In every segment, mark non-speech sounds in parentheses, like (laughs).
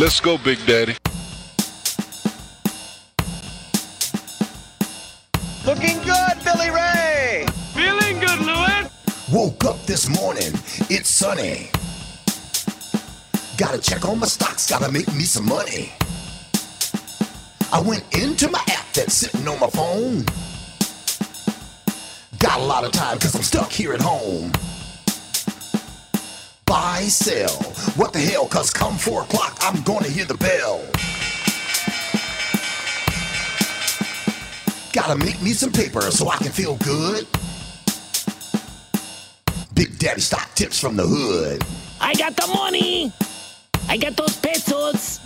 Let's go, Big Daddy. Looking good, Billy Ray. Feeling good, Louis. Woke up this morning, it's sunny. Gotta check on my stocks, gotta make me some money. I went into my app that's sitting on my phone. Got a lot of time cause I'm stuck here at home. Buy, sell, what the hell, cause come four o'clock, I'm gonna hear the bell. Gotta make me some paper so I can feel good. Big Daddy stock tips from the hood. I got the money. I got those pesos.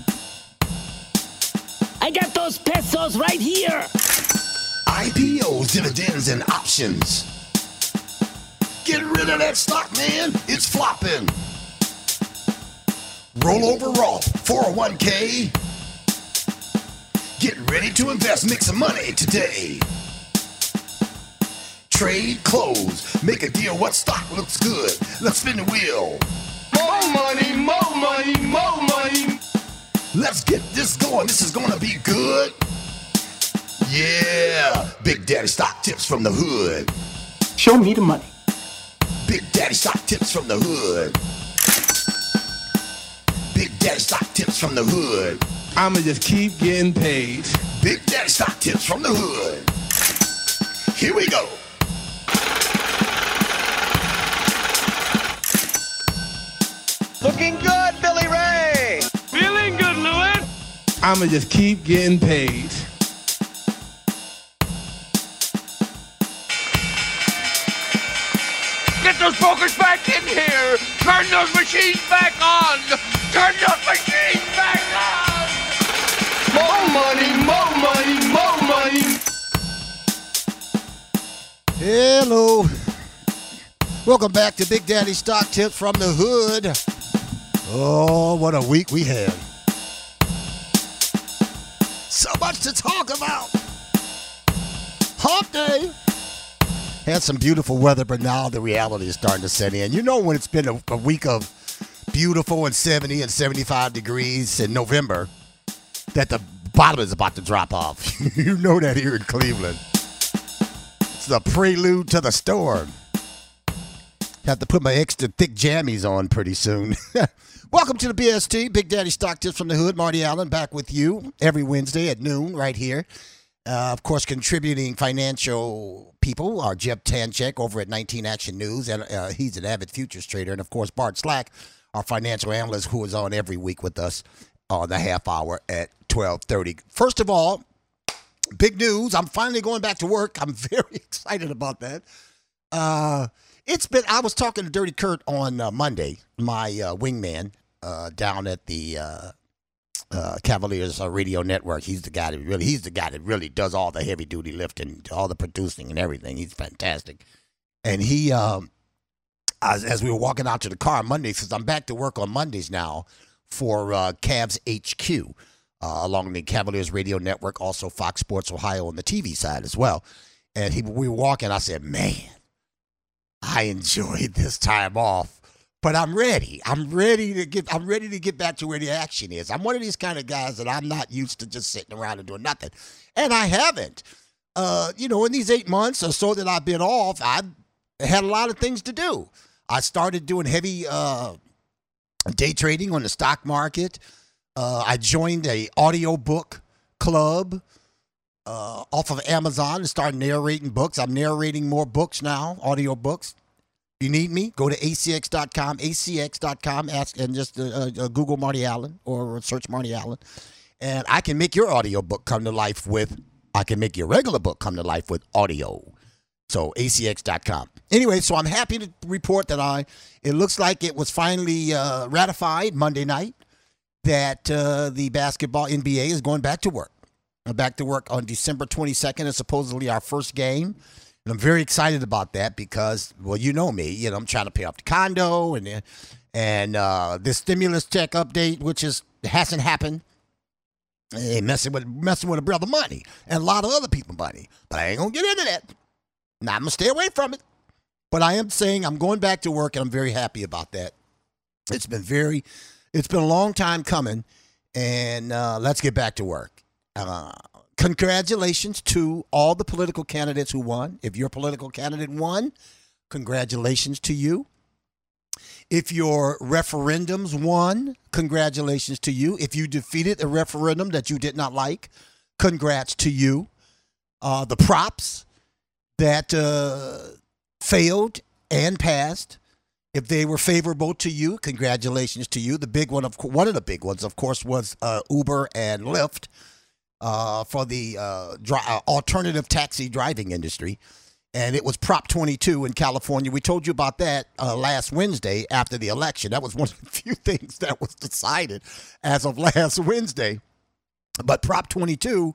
I got those pesos right here. IPOs, dividends, and options. Get rid of that stock, man. It's flopping. Roll over Roth, 401k. Get ready to invest, make some money today. Trade, close, make a deal. What stock looks good? Let's spin the wheel. More money, more money, more money. Let's get this going. This is gonna be good. Yeah, Big Daddy stock tips from the hood. Show me the money. Big Daddy stock tips from the hood. Big Daddy stock tips from the hood. I'ma just keep getting paid. Big Daddy stock tips from the hood. Here we go. Looking good, Billy Ray. Feeling good, Louis. I'ma just keep getting paid. In. Turn those machines back on. Turn those machines back on. More money, more money, more money. Hello. Welcome back to Big Daddy Stock Tips from the Hood. Oh, what a week we had. So much to talk about. Hump day. Had some beautiful weather, but now the reality is starting to set in. You know, when it's been a, a week of beautiful and 70 and 75 degrees in November, that the bottom is about to drop off. (laughs) you know that here in Cleveland. It's the prelude to the storm. Have to put my extra thick jammies on pretty soon. (laughs) Welcome to the BST, Big Daddy Stock Tips from the Hood. Marty Allen back with you every Wednesday at noon right here. Uh, of course, contributing financial people are Jeb Tanchek over at 19 Action News, and uh, he's an avid futures trader. And of course, Bart Slak, our financial analyst, who is on every week with us on the half hour at 12:30. First of all, big news! I'm finally going back to work. I'm (laughs) very excited about that. Uh, it's been. I was talking to Dirty Kurt on uh, Monday, my uh, wingman uh, down at the uh, Cavaliers uh, Radio Network. He's the guy that really. He's the guy that really does all the heavy duty lifting, all the producing and everything. He's fantastic. And he, um, as, as we were walking out to the car on Monday, says I'm back to work on Mondays now for uh, Cavs HQ. Uh, along the Cavaliers Radio Network, also Fox Sports Ohio on the TV side as well. And he, we were walking. I said, "Man, I enjoyed this time off, but I'm ready. I'm ready to get. I'm ready to get back to where the action is. I'm one of these kind of guys that I'm not used to just sitting around and doing nothing, and I haven't. Uh, you know, in these eight months or so that I've been off, I've had a lot of things to do. I started doing heavy uh, day trading on the stock market. Uh, I joined a audiobook club uh, off of Amazon and started narrating books. I'm narrating more books now, audio books. If you need me, go to acx.com, acx.com, ask and just uh, uh, Google Marty Allen or search Marty Allen. And I can make your audio book come to life with, I can make your regular book come to life with audio. So acx.com. Anyway, so I'm happy to report that I, it looks like it was finally uh, ratified Monday night that uh, the basketball NBA is going back to work. Back to work on December 22nd is supposedly our first game. And I'm very excited about that because, well, you know me, you know, I'm trying to pay off the condo and and uh, this stimulus check update, which is hasn't happened. They messing with messing with a brother money and a lot of other people money. But I ain't gonna get into that. Now I'm gonna stay away from it. But I am saying I'm going back to work and I'm very happy about that. It's been very it's been a long time coming. And uh, let's get back to work. Uh, congratulations to all the political candidates who won. If your political candidate won, congratulations to you. If your referendums won, congratulations to you. If you defeated a referendum that you did not like, congrats to you. Uh, the props that uh, failed and passed, if they were favorable to you, congratulations to you. The big one, of one of the big ones, of course, was uh, Uber and Lyft uh, for the uh, uh, alternative taxi driving industry. And it was Prop 22 in California. We told you about that uh, last Wednesday after the election. That was one of the (laughs) few things that was decided as of last Wednesday. But Prop 22,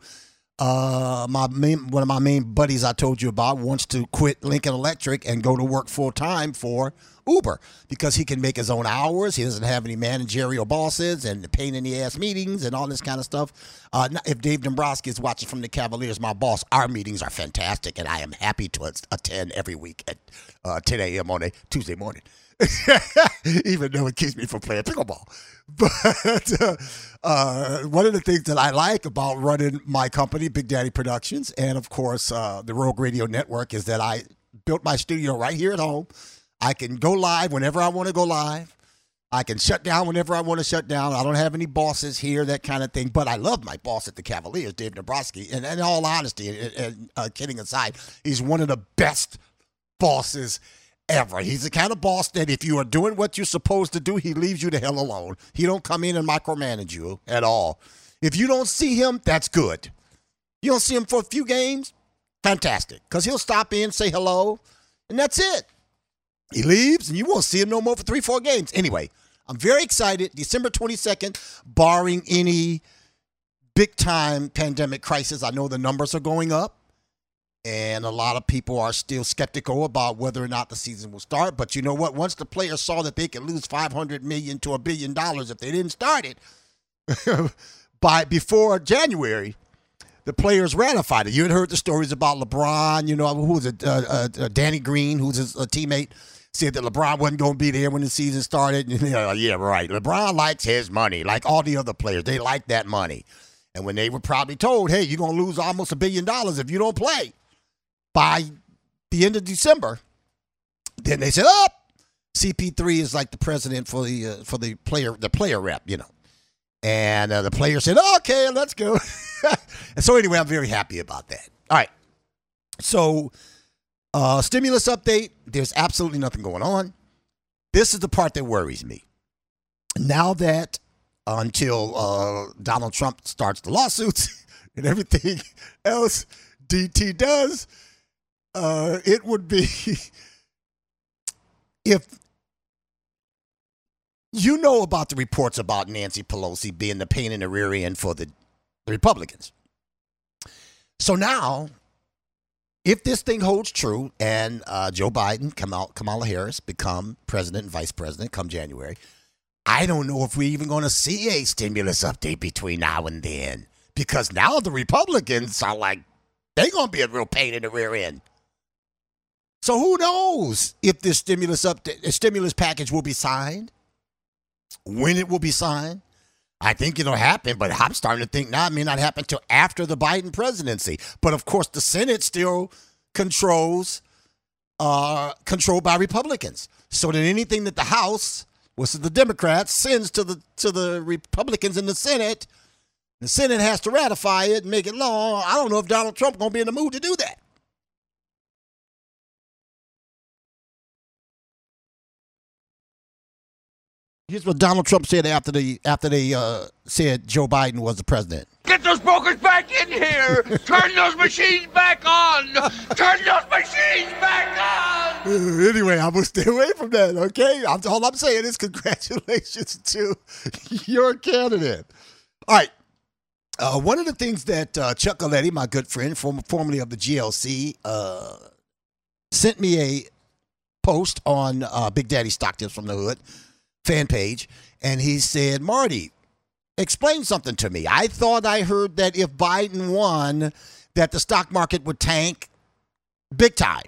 uh, my main, one of my main buddies I told you about wants to quit Lincoln Electric and go to work full time for Uber because he can make his own hours. He doesn't have any managerial bosses and the pain in the ass meetings and all this kind of stuff. Uh, if Dave Dombrowski is watching from the Cavaliers, my boss, our meetings are fantastic and I am happy to attend every week at uh, 10 a.m. on a Tuesday morning. (laughs) even though it keeps me from playing pickleball. (laughs) But uh, uh, one of the things that I like about running my company, Big Daddy Productions, and of course uh, the Rogue Radio Network, is that I built my studio right here at home. I can go live whenever I want to go live. I can shut down whenever I want to shut down. I don't have any bosses here, that kind of thing. But I love my boss at the Cavaliers, Dave. And, and in all honesty, and, and uh, kidding aside, he's one of the best bosses ever. He's the kind of boss that if you are doing what you're supposed to do, he leaves you the hell alone. He don't come in and micromanage you at all. If you don't see him, that's good. You don't see him for a few games, fantastic. Because he'll stop in, say hello, and that's it. He leaves, and you won't see him no more for three, four games. Anyway, I'm very excited. December 22nd, barring any big time pandemic crisis. I know the numbers are going up and a lot of people are still skeptical about whether or not the season will start. But you know what? Once the players saw that they could lose five hundred million to a billion dollars if they didn't start it (laughs) by before January, the players ratified it. You had heard the stories about LeBron. You know who was it? Uh, uh, Danny Green, who's his teammate. Said that LeBron wasn't going to be there when the season started. And, (laughs) you know, yeah, right. LeBron likes his money, like all the other players. They like that money. And when they were probably told, hey, you're going to lose almost a billion dollars if you don't play by the end of December, then they said, "Up, oh, CP3 is like the president for the uh, for the player the player rep, you know." And uh, the player said, "Okay, let's go." and (laughs) so anyway, I'm very happy about that. All right, so uh, stimulus update. There's absolutely nothing going on. This is the part that worries me. Now that until uh, Donald Trump starts the lawsuits (laughs) and everything else DT does, uh, it would be (laughs) if you know about the reports about Nancy Pelosi being the pain in the rear end for the, the Republicans. So now, if this thing holds true and uh, Joe Biden, Kamala Harris become president and vice president come January, I don't know if we're even going to see a stimulus update between now and then. Because now the Republicans are like, they're going to be a real pain in the rear end. So who knows if this stimulus up stimulus package will be signed, when it will be signed. I think it'll happen, but I'm starting to think now it may not happen until after the Biden presidency. But of course, the Senate still controls, uh, controlled by Republicans. So that anything that the House, which is the Democrats, sends to the to the Republicans in the Senate, the Senate has to ratify it and make it law. I don't know if Donald Trump gonna be in the mood to do that. Here's what Donald Trump said after the after they uh, said Joe Biden was the president. Get those brokers back in here! Turn those machines back on! Turn those machines back on! (laughs) anyway, I'm gonna stay away from that. Okay, I'm, all I'm saying is congratulations (laughs) to your candidate. All right. Uh, one of the things that uh, Chuck Aletti, my good friend, form, formerly of the GLC, uh, sent me a post on uh, Big Daddy Stock Tips from the Hood fan page, and he said, Marty, explain something to me. I thought I heard that if Biden won, that the stock market would tank big time.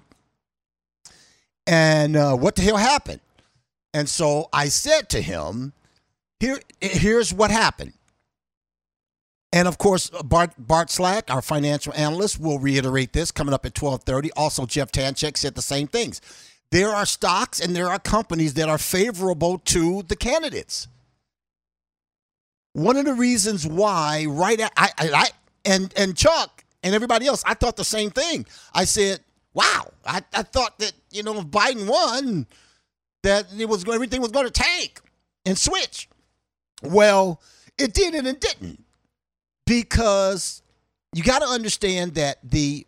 And uh, what the hell happened? And so I said to him, Here, here's what happened. And of course, Bart, Bart Slak, our financial analyst, will reiterate this coming up at 1230. Also, Jeff Tanchek said the same things. There are stocks and there are companies that are favorable to the candidates. One of the reasons why, right at, I, I, and and Chuck and everybody else, I thought the same thing. I said, "Wow, I, I thought that you know if Biden won, that it was everything was going to tank and switch." Well, it did and it didn't because you got to understand that the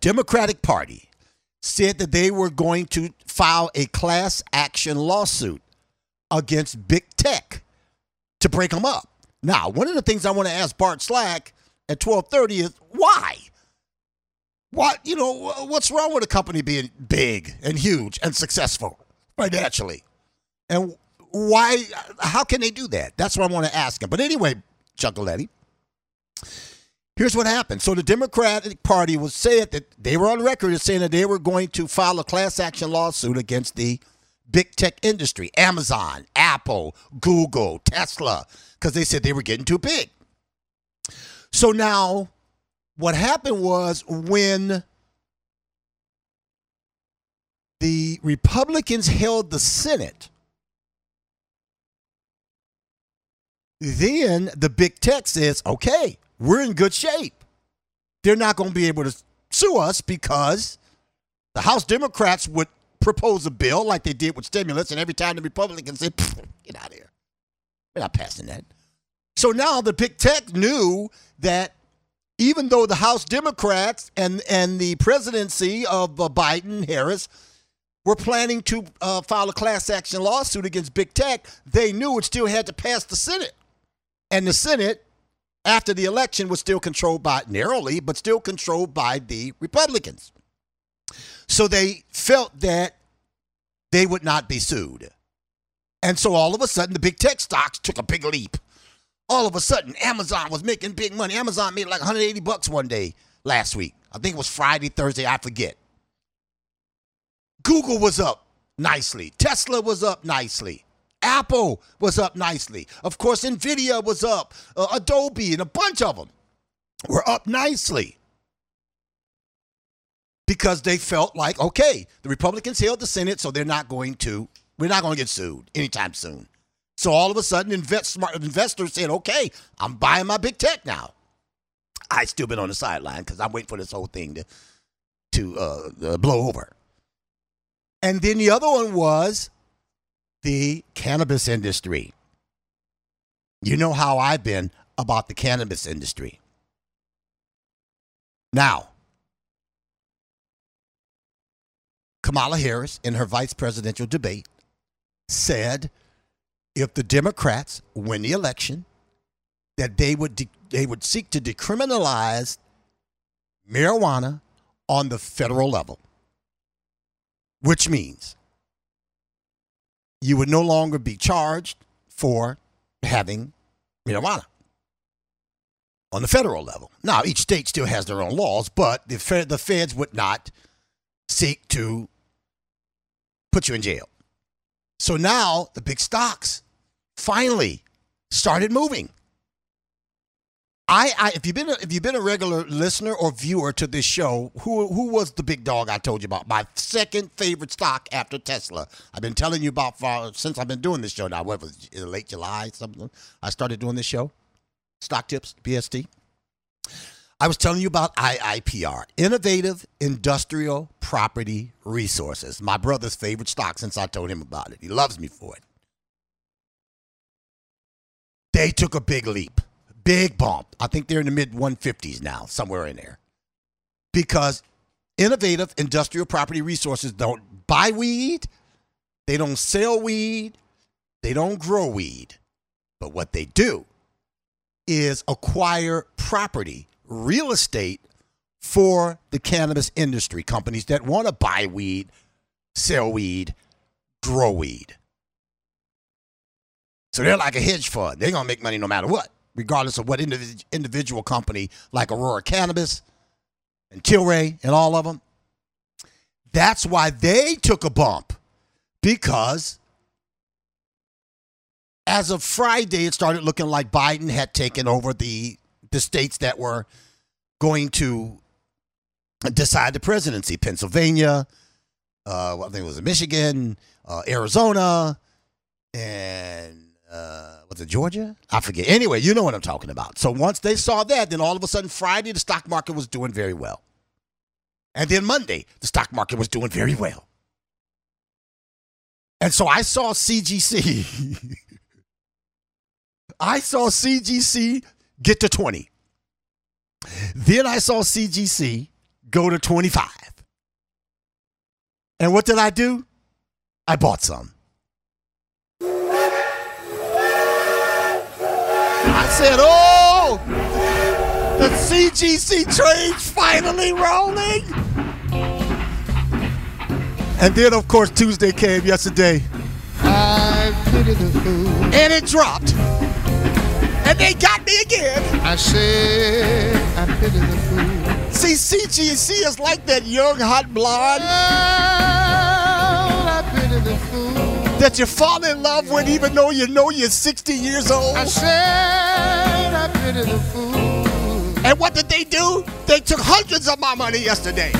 Democratic Party said that they were going to file a class action lawsuit against big tech to break them up. Now, one of the things I want to ask Bart Slak at 12:30 is why? What, you know, what's wrong with a company being big and huge and successful financially? And why how can they do that? That's what I want to ask him. But anyway, Chuck Aletti, here's what happened. So the Democratic Party was said that they were on record as saying that they were going to file a class action lawsuit against the big tech industry, Amazon, Apple, Google, Tesla, because they said they were getting too big. So now, what happened was when the Republicans held the Senate, then the big tech says, okay, we're in good shape. They're not going to be able to sue us because the House Democrats would propose a bill like they did with stimulus, and every time the Republicans said, get out of here. We're not passing that. So now the big tech knew that even though the House Democrats and, and the presidency of uh, Biden Harris were planning to uh, file a class action lawsuit against big tech, they knew it still had to pass the Senate. And the Senate, after the election, was still controlled by, narrowly, but still controlled by the Republicans. So they felt that they would not be sued. And so all of a sudden, the big tech stocks took a big leap. All of a sudden, Amazon was making big money. Amazon made like 180 bucks one day last week. I think it was Friday, Thursday, I forget. Google was up nicely. Tesla was up nicely. Apple was up nicely. Of course, Nvidia was up. Uh, Adobe and a bunch of them were up nicely because they felt like, okay, the Republicans held the Senate, so they're not going to, we're not going to get sued anytime soon. So all of a sudden, invest, smart investors said, okay, I'm buying my big tech now. I still been on the sideline because I'm waiting for this whole thing to to uh, uh, blow over. And then the other one was the cannabis industry. You know how I've been about the cannabis industry. Now, Kamala Harris, in her vice presidential debate, said if the Democrats win the election, that they would de- they would seek to decriminalize marijuana on the federal level, which means you would no longer be charged for having marijuana on the federal level. Now, each state still has their own laws, but the, fed, the feds would not seek to put you in jail. So now the big stocks finally started moving. I, I if you've been a, if you've been a regular listener or viewer to this show, who who was the big dog I told you about? My second favorite stock after Tesla. I've been telling you about for, since I've been doing this show now. What was it, late July something? I started doing this show, Stock Tips BST. I was telling you about IIPR, Innovative Industrial Property Resources. My brother's favorite stock since I told him about it. He loves me for it. They took a big leap big bump. I think they're in the mid 150s now, somewhere in there. Because innovative industrial property resources don't buy weed, they don't sell weed, they don't grow weed. But what they do is acquire property, real estate for the cannabis industry, companies that want to buy weed, sell weed, grow weed. So they're like a hedge fund. They're going to make money no matter what regardless of what indiv- individual company like Aurora Cannabis and Tilray and all of them. That's why they took a bump because as of Friday, it started looking like Biden had taken over the the states that were going to decide the presidency: Pennsylvania, uh, I think it was Michigan, uh, Arizona, and uh, was it Georgia? I forget. Anyway, you know what I'm talking about. So once they saw that, then all of a sudden Friday the stock market was doing very well, and then Monday the stock market was doing very well. And so I saw CGC. (laughs) I saw CGC get to 20. Then I saw CGC go to 25. And what did I do? I bought some. I said, oh, the CGC train's finally rolling. And then, of course, Tuesday came yesterday. I pity the fool. And it dropped. And they got me again. I said I pity the fool. See, CGC is like that young, hot blonde oh. That you fall in love with even though you know you're 60 years old. I said I pity the fool. And what did they do? They took hundreds of my money yesterday.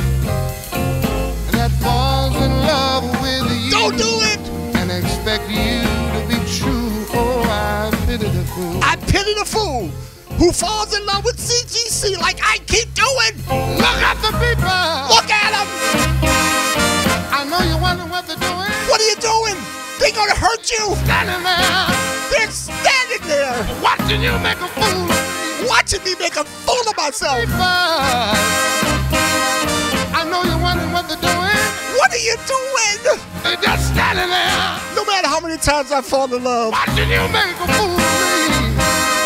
That falls in love with you. Don't do it. And expect you to be true. Oh, I pity the fool. I pity the fool who falls in love with CGC like I keep doing. Look at the people. Look at them. I know you wonder what they're doing. What are you doing? They gonna hurt you. Standing there, They're standing there watching you make a fool watching me make a fool of myself. I know you're wondering what they're doing. What are you doing? They're just standing there, No matter how many times I fall in love, watching you make a fool of me.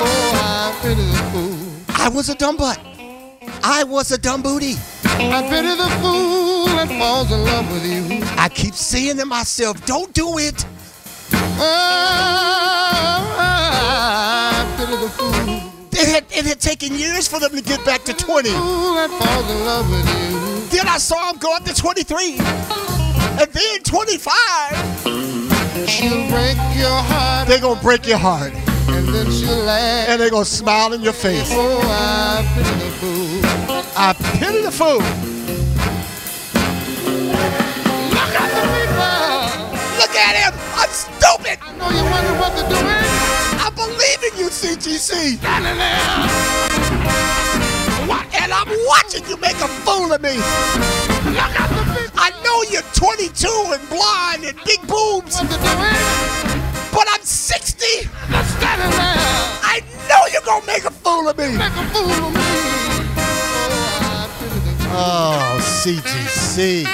Oh, I pity the fool. I was a dumb butt. I was a dumb booty. I pity the fool that falls in love with you. I keep saying to myself, don't do it. Oh, I pity the fool. It had, it had taken years for them to get back to 20. Fool falls in love with you. Then I saw them go up to 23. And then 25. She'll break your heart They're going to break your heart. and then she'll laugh. And they're going to smile in your face. Oh, I pity the fool. I pity the fool. Look at the people. Look at him. I'm stupid. I know you wonder what they're doing. I believe in you, CGC. Standing there, What? And I'm watching you make a fool of me. look at the people. I know you're 22 and blind and big boobs, What they're doing. but I'm 60. They're standing there, I know you're going to make a fool of me. make a fool of me. I pity the fool. Oh, CGC.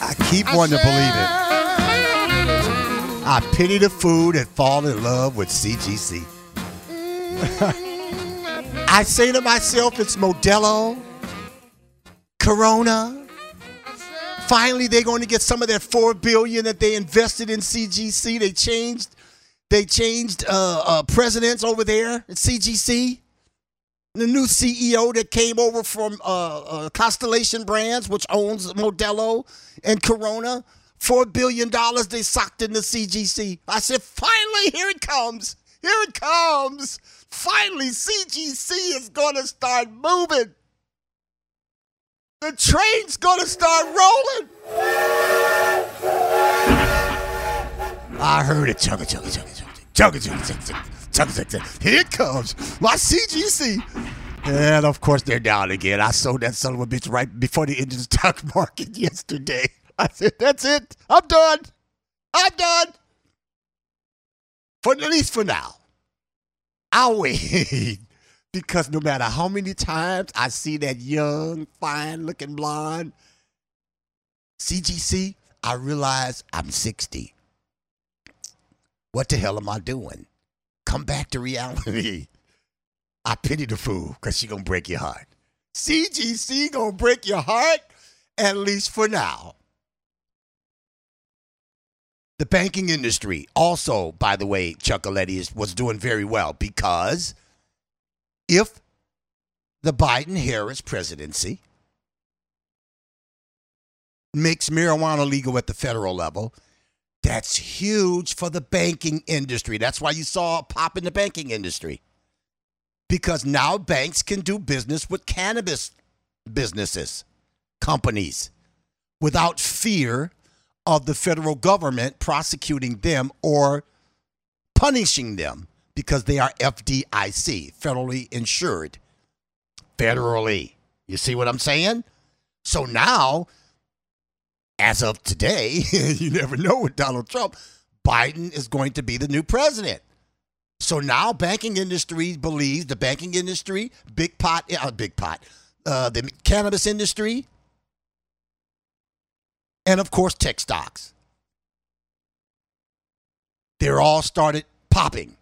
I keep wanting to believe it. I pity the fool that fall in love with CGC. (laughs) I say to myself, it's Modelo, Corona. Finally, they're going to get some of that four billion that they invested in CGC. They changed, they changed uh, uh, presidents over there at CGC the new CEO that came over from uh, uh, Constellation Brands, which owns Modelo and Corona. Four billion dollars they socked in the CGC. I said, finally, here it comes. Here it comes. Finally, CGC is going to start moving. The train's going to start rolling. I heard it. Chugga, chugga, chugga, chugga. Chugga, chugga, chugga, chugga. Here it comes. My CGC. And of course, they're down again. I sold that son of a bitch right before the Indian stock (laughs) market yesterday. I said, that's it. I'm done. I'm done. For at least for now. I'll wait. (laughs) because no matter how many times I see that young, fine looking blonde CGC, I realize I'm 60. What the hell am I doing? Come back to reality. I pity the fool because she gonna break your heart. CGC gonna break your heart, at least for now. The banking industry also, by the way, Chuck Aletti is, was doing very well because if the Biden Harris presidency makes marijuana legal at the federal level, That's huge for the banking industry. That's why you saw a pop in the banking industry. Because now banks can do business with cannabis businesses, companies, without fear of the federal government prosecuting them or punishing them because they are FDIC, federally insured. Federally. You see what I'm saying? So now, as of today, (laughs) you never know with Donald Trump, Biden is going to be the new president. So now, banking industry believes the banking industry, big pot, uh, big pot, uh, the cannabis industry, and of course, tech stocks. They're all started popping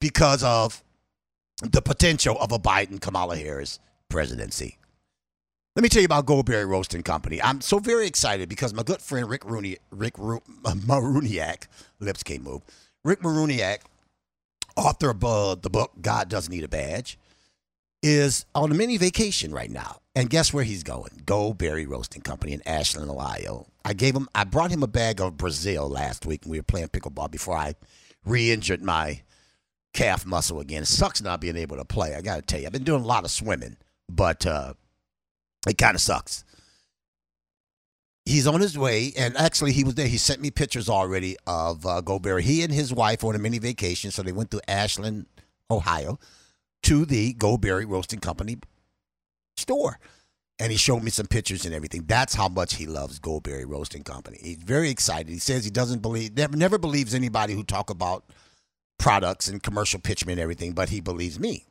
because of the potential of a Biden Kamala Harris presidency. Let me tell you about Goldberry Roasting Company. I'm so very excited because my good friend Rick Rooney, Rick Ru- Maruniak, lips can't move. Rick Maruniak, author of uh, the book God Doesn't Need a Badge, is on a mini vacation right now. And guess where he's going? Goldberry Roasting Company in Ashland, Ohio. I gave him, I brought him a bag of Brazil last week we were playing pickleball before I re-injured my calf muscle again. It sucks not being able to play. I got to tell you, I've been doing a lot of swimming, but uh, it kind of sucks. He's on his way, and actually, he was there. He sent me pictures already of uh, Goldberry. He and his wife were on a mini vacation, so they went to Ashland, Ohio, to the Goldberry Roasting Company store. And he showed me some pictures and everything. That's how much he loves Goldberry Roasting Company. He's very excited. He says he doesn't believe, never, never believes anybody who talk about products and commercial pitchmen and everything, but he believes me.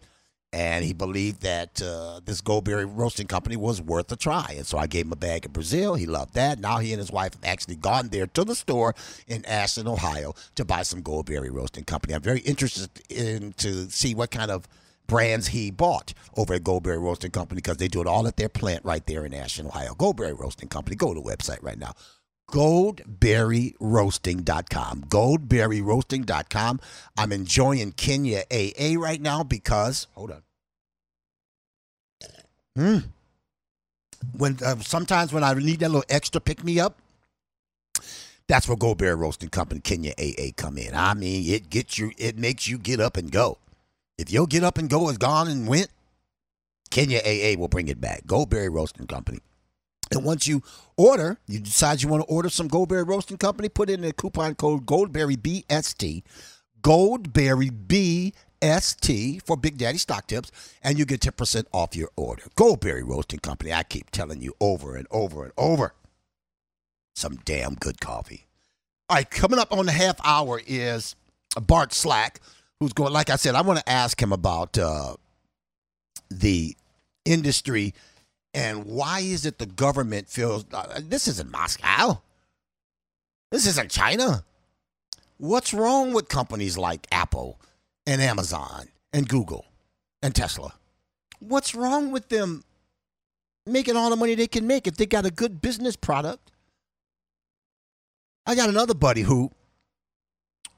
And he believed that uh, this Goldberry Roasting Company was worth a try. And so I gave him a bag of Brazil. He loved that. Now he and his wife have actually gone there to the store in Ashland, Ohio to buy some Goldberry Roasting Company. I'm very interested in to see what kind of brands he bought over at Goldberry Roasting Company because they do it all at their plant right there in Ashland, Ohio. Goldberry Roasting Company. Go to the website right now. Goldberryroasting.com. Goldberryroasting.com. I'm enjoying Kenya AA right now because, hold on. Mm. When uh, sometimes when I need that little extra pick me up, that's where Goldberry Roasting Company Kenya AA come in. I mean, it gets you, it makes you get up and go. If your get up and go is gone and went, Kenya AA will bring it back. Goldberry Roasting Company. And once you order, you decide you want to order some Goldberry Roasting Company, put in the coupon code Goldberry BST, Goldberry BST for Big Daddy Stock Tips, and you get 10% off your order. Goldberry Roasting Company, I keep telling you over and over and over. Some damn good coffee. All right, coming up on the half hour is Bart Slak, who's going, like I said, I want to ask him about uh, the industry and why is it the government feels uh, this isn't Moscow? This isn't China. What's wrong with companies like Apple and Amazon and Google and Tesla? What's wrong with them making all the money they can make if they got a good business product? I got another buddy who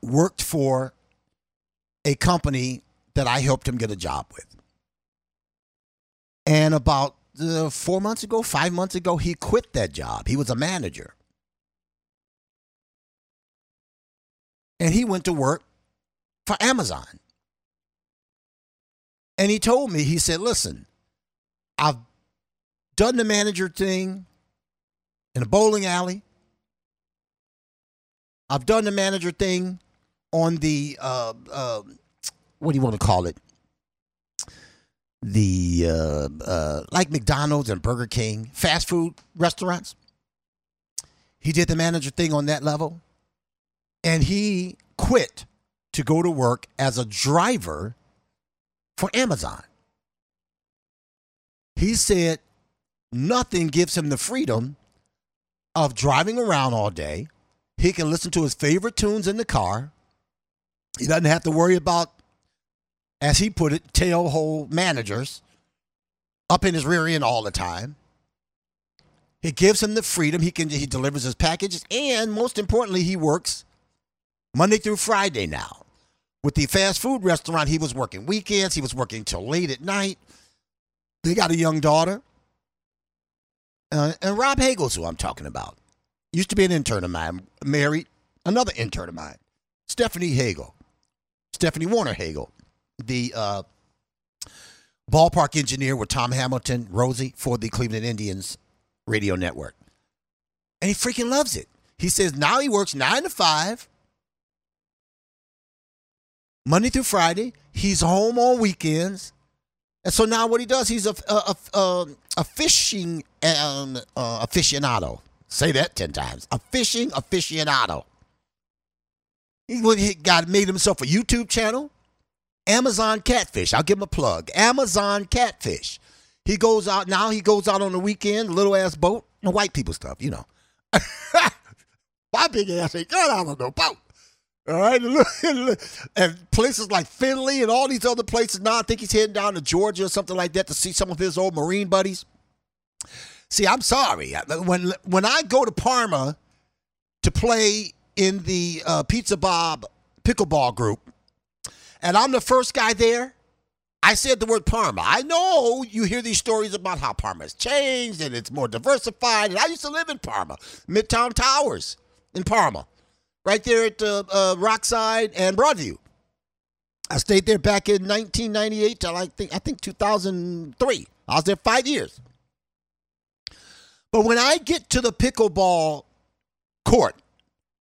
worked for a company that I helped him get a job with. And about uh, four months ago, five months ago, he quit that job. He was a manager. And he went to work for Amazon. And he told me, he said, listen, I've done the manager thing in a bowling alley. I've done the manager thing on the, uh, uh, what do you want to call it? The uh, uh, like McDonald's and Burger King, fast food restaurants. He did the manager thing on that level, and he quit to go to work as a driver for Amazon. He said nothing gives him the freedom of driving around all day. He can listen to his favorite tunes in the car. He doesn't have to worry about as he put it, tailhole managers up in his rear end all the time. It gives him the freedom. He can he delivers his packages, and most importantly, he works Monday through Friday now. With the fast food restaurant, he was working weekends. He was working till late at night. They got a young daughter. Uh, and Rob Hagel's who I'm talking about. Used to be an intern of mine, married, another intern of mine, Stephanie Hagel, Stephanie Warner Hagel, the uh, ballpark engineer with Tom Hamilton, Rosie for the Cleveland Indians radio network. And he freaking loves it. He says now he works nine to five, Monday through Friday. He's home on weekends. And so now what he does, he's a, a, a, a fishing um, uh, aficionado. Say that 10 times. A fishing aficionado. He he got made himself a YouTube channel. Amazon Catfish. I'll give him a plug. Amazon Catfish. He goes out now. He goes out on the weekend, little ass boat, and white people stuff, you know. (laughs) My big ass ain't got out on no boat. All right, (laughs) and places like Findlay and all these other places. Now I think he's heading down to Georgia or something like that to see some of his old Marine buddies. See, I'm sorry. When when I go to Parma to play in the uh, Pizza Bob pickleball group, and I'm the first guy there, I said the word Parma. I know you hear these stories about how Parma has changed and it's more diversified. And I used to live in Parma, Midtown Towers in Parma, right there at uh, uh, Rockside and Broadview. I stayed there back in 1998 till I think I think 2003. I was there five years. But when I get to the pickleball court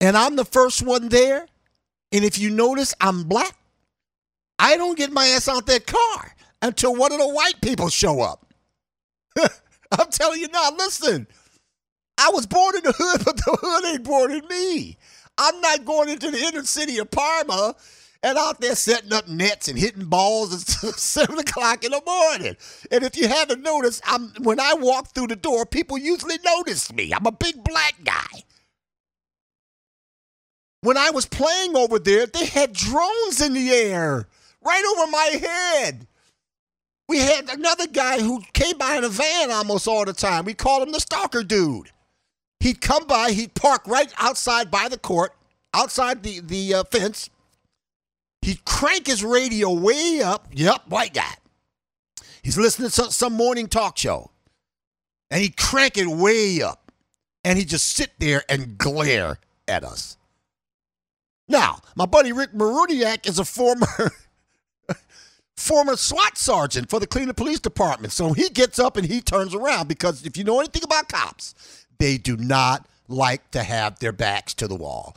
and I'm the first one there, and if you notice I'm black, I don't get my ass out that car until one of the white people show up. (laughs) I'm telling you now, listen, I was born in the hood, (laughs) but the hood ain't born in me. I'm not going into the inner city of Parma and out there setting up nets and hitting balls at (laughs) seven o'clock in the morning. And if you haven't noticed, I'm when I walk through the door, people usually notice me. I'm a big black guy. When I was playing over there, they had drones in the air right over my head. We had another guy who came by in a van almost all the time. We called him the stalker dude. He'd come by, he'd park right outside by the court, outside the, the uh, fence. He'd crank his radio way up. Yep, white guy. He's listening to some, morning talk show. And he'd crank it way up. And he'd just sit there and glare at us. Now, my buddy Rick Maruniak is a former (laughs) former SWAT sergeant for the Cleveland Police Department. So he gets up and he turns around because if you know anything about cops, they do not like to have their backs to the wall.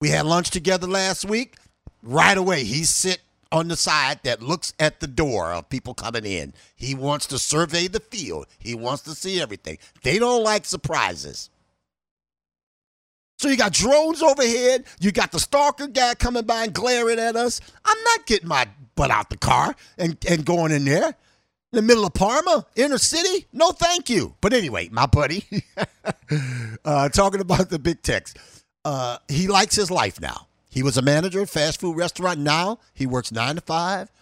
We had lunch together last week. Right away, he sit on the side that looks at the door of people coming in. He wants to survey the field. He wants to see everything. They don't like surprises. So you got drones overhead. You got the stalker guy coming by and glaring at us. I'm not getting my butt out the car and, and going in there. In the middle of Parma, inner city? No, thank you. But anyway, my buddy, (laughs) uh, talking about the big text, uh, he likes his life now. He was a manager at a fast food restaurant. Now he works nine to five,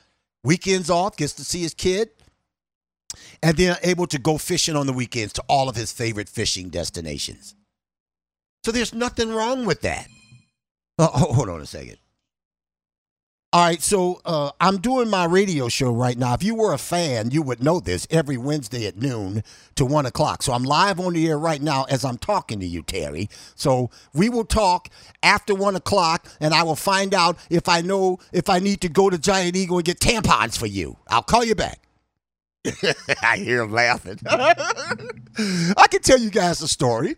weekends off, gets to see his kid, and then able to go fishing on the weekends to all of his favorite fishing destinations. So there's nothing wrong with that. Ho- hold on a second. All right, so uh, I'm doing my radio show right now. If you were a fan, you would know this every Wednesday at noon to one o'clock. So I'm live on the air right now as I'm talking to you, Terry. So we will talk after one o'clock, and I will find out if I know if I need to go to Giant Eagle and get tampons for you. I'll call you back. (laughs) I hear him laughing. (laughs) I can tell you guys a story.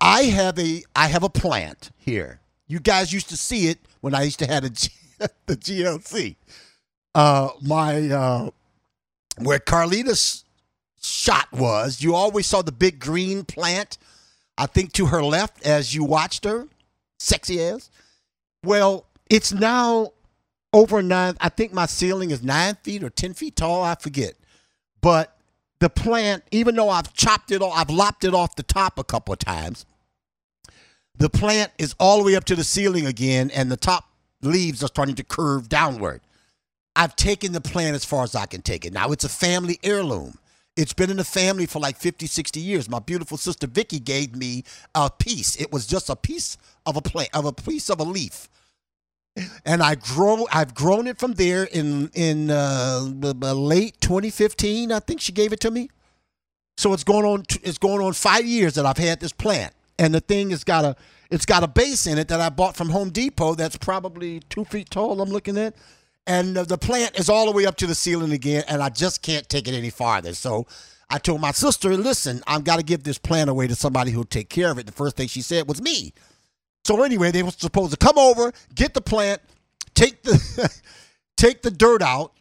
I have a I have a plant here. You guys used to see it when I used to have G, (laughs) the GLC. Uh, my uh, where Carlita's shot was, you always saw the big green plant. I think to her left as you watched her, sexy ass. Well, it's now over nine. I think my ceiling is nine feet or ten feet tall. I forget, but the plant, even though I've chopped it off, I've lopped it off the top a couple of times. The plant is all the way up to the ceiling again, and the top leaves are starting to curve downward. I've taken the plant as far as I can take it. Now it's a family heirloom. It's been in the family for like 50, 60 years. My beautiful sister Vicky gave me a piece. It was just a piece of a plant, of a piece of a leaf and I grow I've grown it from there in in uh, late 2015 I think she gave it to me so it's going on it's going on 5 years that I've had this plant and the thing has got a It's got a base in it that I bought from Home Depot that's probably two feet tall. I'm looking at, and the plant is all the way up to the ceiling again, and I just can't take it any farther. So I told my sister, "Listen, I've got to give this plant away to somebody who'll take care of it." The first thing she said was me. So anyway, they were supposed to come over, get the plant, take the (laughs) take the dirt out,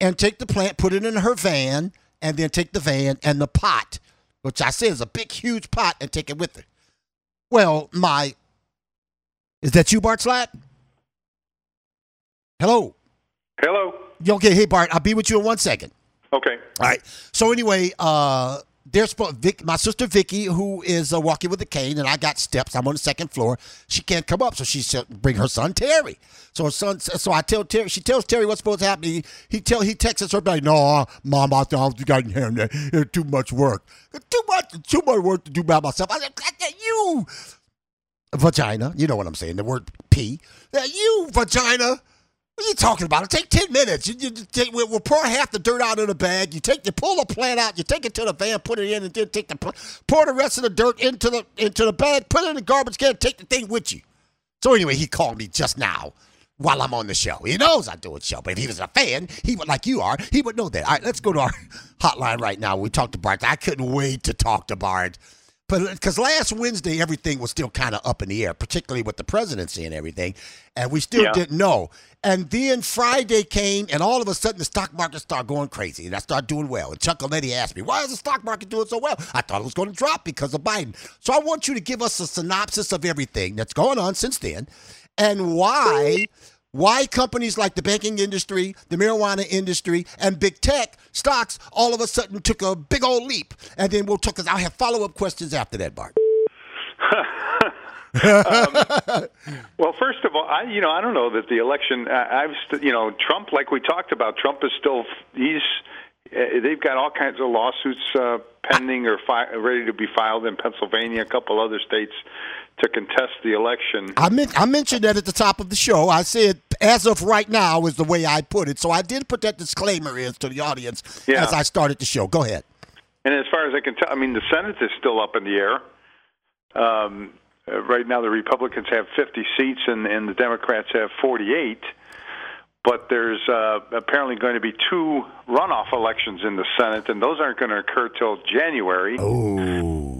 and take the plant, put it in her van, and then take the van and the pot, which I said is a big, huge pot, and take it with her. Well, my is that you, Bart Slak? Hello. Hello. Okay, hey Bart, I'll be with you in one second. Okay. All right. So anyway, uh, there's Vic, my sister Vicky, who is uh, walking with a cane, and I got steps. I'm on the second floor. She can't come up, so she should bring her son Terry. So her son, so I tell Terry. She tells Terry what's supposed to happen. He, he tell he texts her back, "No, mom, I don't got him. Too much work. Too much, too much work to do by myself." I said, "You vagina. You know what I'm saying? The word p. You vagina." What are you talking about? It take ten minutes. You, you take, we'll, we'll pour half the dirt out of the bag. You take, you pull the plant out. You take it to the van, put it in, and then take the pour the rest of the dirt into the into the bag. Put it in the garbage can. Take the thing with you. So anyway, he called me just now while I'm on the show. He knows I do a show, but if he was a fan, he would like you are. He would know that. All right, let's go to our (laughs) hotline right now. We talked to Bart. I couldn't wait to talk to Bart. Because last Wednesday, everything was still kind of up in the air, particularly with the presidency and everything. And we still Yeah. didn't know. And then Friday came, and all of a sudden, the stock market started going crazy. And I started doing well. And Chuck Aletti asked me, Why is the stock market doing so well? I thought it was going to drop because of Biden. So I want you to give us a synopsis of everything that's going on since then and why. Why companies like the banking industry, the marijuana industry, and big tech stocks all of a sudden took a big old leap, and then we'll talk. because I'll have follow up questions after that, Bart. (laughs) (laughs) Well, first of all, I you know I don't know that the election. I, I've st- you know Trump, like we talked about, Trump is still he's. Uh, they've got all kinds of lawsuits uh, pending or fi- ready to be filed in Pennsylvania, a couple other states to contest the election. I, men- I mentioned that at the top of the show. I said, as of right now, is the way I put it. So I did put that disclaimer in to the audience Yeah. as I started the show. Go ahead. And as far as I can tell, I mean, the Senate is still up in the air. Um, uh, right now, the Republicans have 50 seats and, and the Democrats have 48. But there's uh, apparently going to be two runoff elections in the Senate, and those aren't going to occur till January. Oh,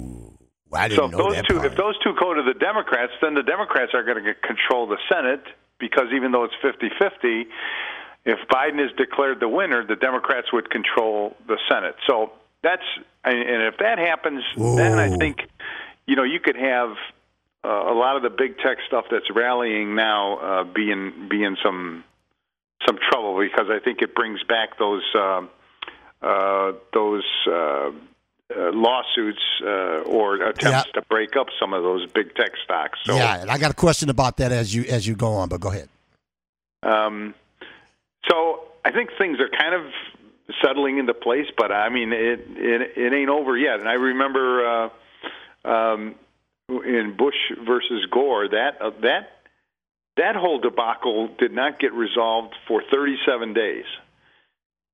I so didn't if know those that two, part. if those two go to the Democrats, then the Democrats are going to control the Senate because even though it's 50-50, if Biden is declared the winner, the Democrats would control the Senate. So that's and if that happens, then I think you know you could have uh, a lot of the big tech stuff that's rallying now uh, be in be in some some trouble because I think it brings back those uh, uh, those uh, uh, lawsuits uh, or attempts Yeah. to break up some of those big tech stocks. So, yeah, and I got a question about that as you as you go on, but go ahead. um, so I think things are kind of settling into place, but I mean it it, it ain't over yet. And I remember uh, um, in Bush versus Gore that uh, that that whole debacle did not get resolved for 37 days.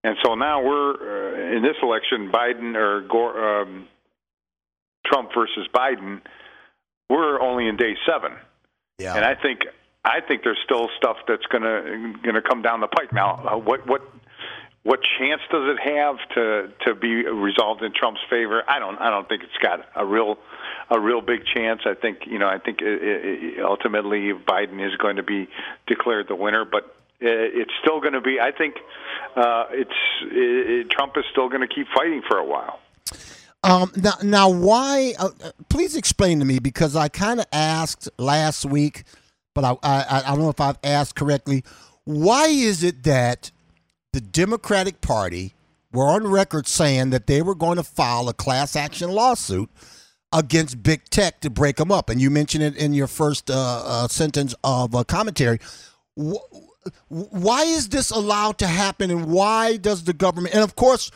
And so now we're uh, in this election, Biden or Gore, um, Trump versus Biden. We're only in day seven, Yeah. and I think I think there's still stuff that's gonna gonna come down the pike. Now, uh, what what what chance does it have to to be resolved in Trump's favor? I don't I don't think it's got a real a real big chance. I think you know I think it, it, ultimately Biden is going to be declared the winner, but it's still going to be. I think uh, it's it, it, Trump is still going to keep fighting for a while. Um, now, now, why? Uh, uh, please explain to me because I kind of asked last week, but I, I I don't know if I've asked correctly. Why is it that the Democratic Party were on record saying that they were going to file a class action lawsuit against big tech to break them up? And you mentioned it in your first uh, uh, sentence of uh, commentary. Wh- why is this allowed to happen, and why does the government? And of course,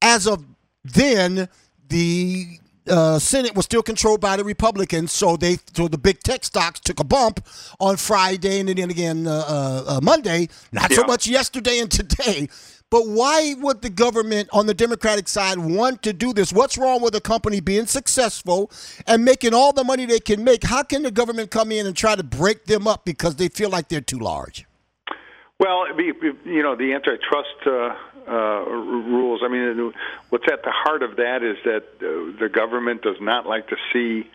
as of then, the uh, Senate was still controlled by the Republicans, so they so the big tech stocks took a bump on Friday and then again uh, uh, uh, Monday. Not so much yesterday and today, But why would the government on the Democratic side want to do this? What's wrong with a company being successful and making all the money they can make? How can the government come in and try to break them up because they feel like they're too large? Well, you know, the antitrust uh, uh, rules. I mean, what's at the heart of that is that uh, the government does not like to see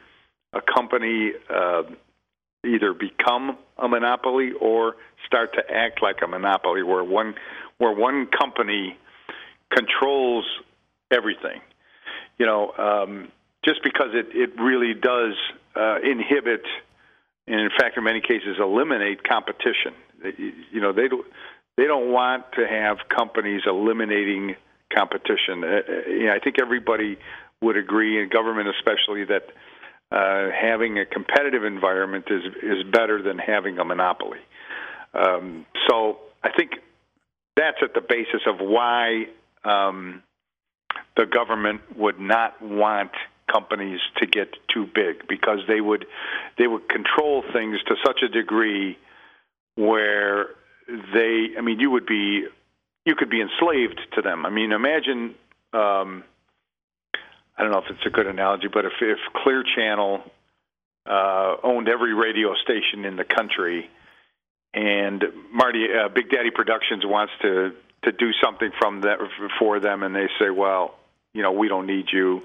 a company uh, either become a monopoly or start to act like a monopoly, where one where one company controls everything. You know, um, just because it it really does uh, inhibit, and in fact, in many cases, eliminate competition. You know, they don't they don't want to have companies eliminating competition. Uh, uh, you know, I think everybody would agree, and government especially, that uh, having a competitive environment is is better than having a monopoly. Um, so I think that's at the basis of why um, the government would not want companies to get too big because they would they would control things to such a degree where they I mean you would be you could be enslaved to them. I mean imagine um, I don't know if it's a good analogy, but if if Clear Channel uh, owned every radio station in the country, and Marty uh, Big Daddy Productions wants to to do something from that for them, and they say, well, you know, we don't need you,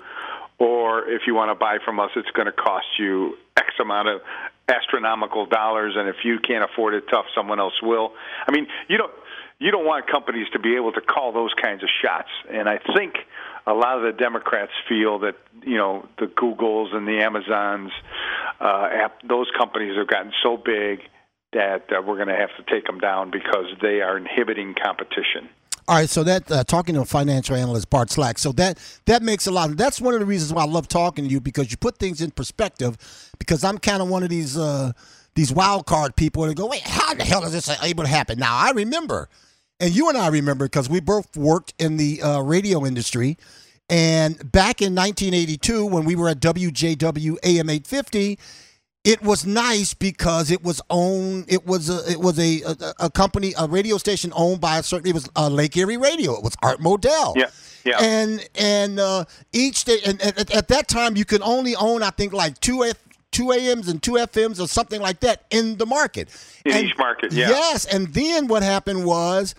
or if you want to buy from us, it's going to cost you X amount of astronomical dollars, and if you can't afford it, tough, someone else will. I mean, you don't you don't want companies to be able to call those kinds of shots, and I think a lot of the Democrats feel that you know the Googles and the Amazons, uh, app, those companies have gotten so big that uh, we're going to have to take them down because they are inhibiting competition. All right, so that uh, talking to a financial analyst Bart Slak, so that that makes a lot. That's one of the reasons why I love talking to you because you put things in perspective. Because I'm kind of one of these uh, these wild card people that go, wait, how the hell is this able to happen? Now I remember, and you and I remember because we both worked in the uh, radio industry, and back in 1982 when we were at WJW AM 850 it was nice because it was owned. It was a it was a, a, a company, a radio station owned by a certain. It was uh, Lake Erie Radio. It was Art Modell. Yeah, yeah. And and uh, each day, and, and at, at that time, you could only own, I think, like two F, two AMs and two FMs or something like that in the market. In And- each market, yeah. Yes, and then what happened was,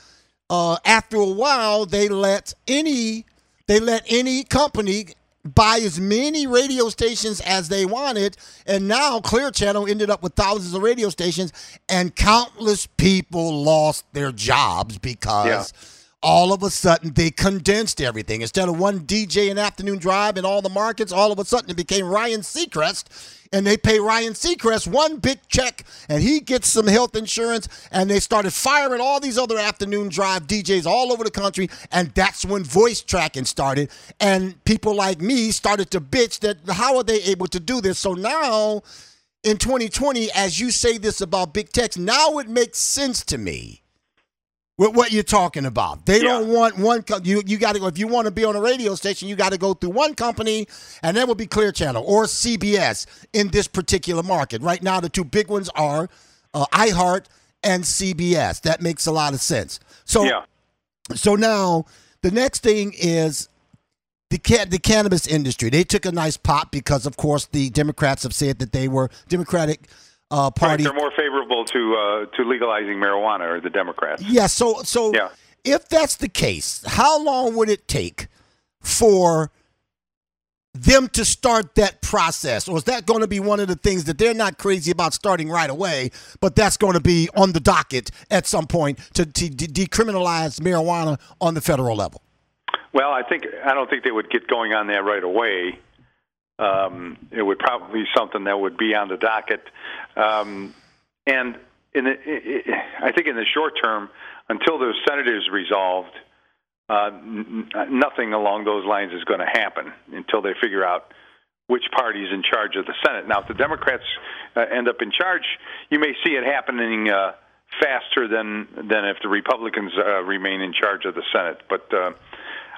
uh, after a while, they let any they let any company buy as many radio stations as they wanted, and now Clear Channel ended up with thousands of radio stations, and countless people lost their jobs because. All of a sudden, they condensed everything. Instead of one DJ an afternoon drive in all the markets, all of a sudden it became Ryan Seacrest, and they pay Ryan Seacrest one big check, and he gets some health insurance, and they started firing all these other afternoon drive DJs all over the country, and that's when voice tracking started, and people like me started to bitch that how are they able to do this? So now, in 2020, as you say this about big techs, now it makes sense to me with what you're talking about. They don't want one. Co- you you got to go if you want to be on a radio station. You got to go through one company, and that would be Clear Channel or CBS in this particular market. Right now, the two big ones are uh, iHeart and CBS. That makes a lot of sense. So yeah. so now the next thing is the ca- the cannabis industry. They took a nice pop because, of course, the Democrats have said that they were Democratic uh, Right, they're more favorable to uh, to legalizing marijuana, or the Democrats. Yeah, so so Yeah. if that's the case, how long would it take for them to start that process? Or is that going to be one of the things that they're not crazy about starting right away, but that's going to be on the docket at some point to, to de- decriminalize marijuana on the federal level? Well, I think I don't think they would get going on that right away. Um, it would probably be something that would be on the docket, um, and in the, i I think in the short term, until the Senate is resolved, uh, n- nothing along those lines is going to happen until they figure out which party is in charge of the Senate. Now, if the Democrats uh, end up in charge, you may see it happening uh, faster than than if the Republicans uh, remain in charge of the Senate. But uh,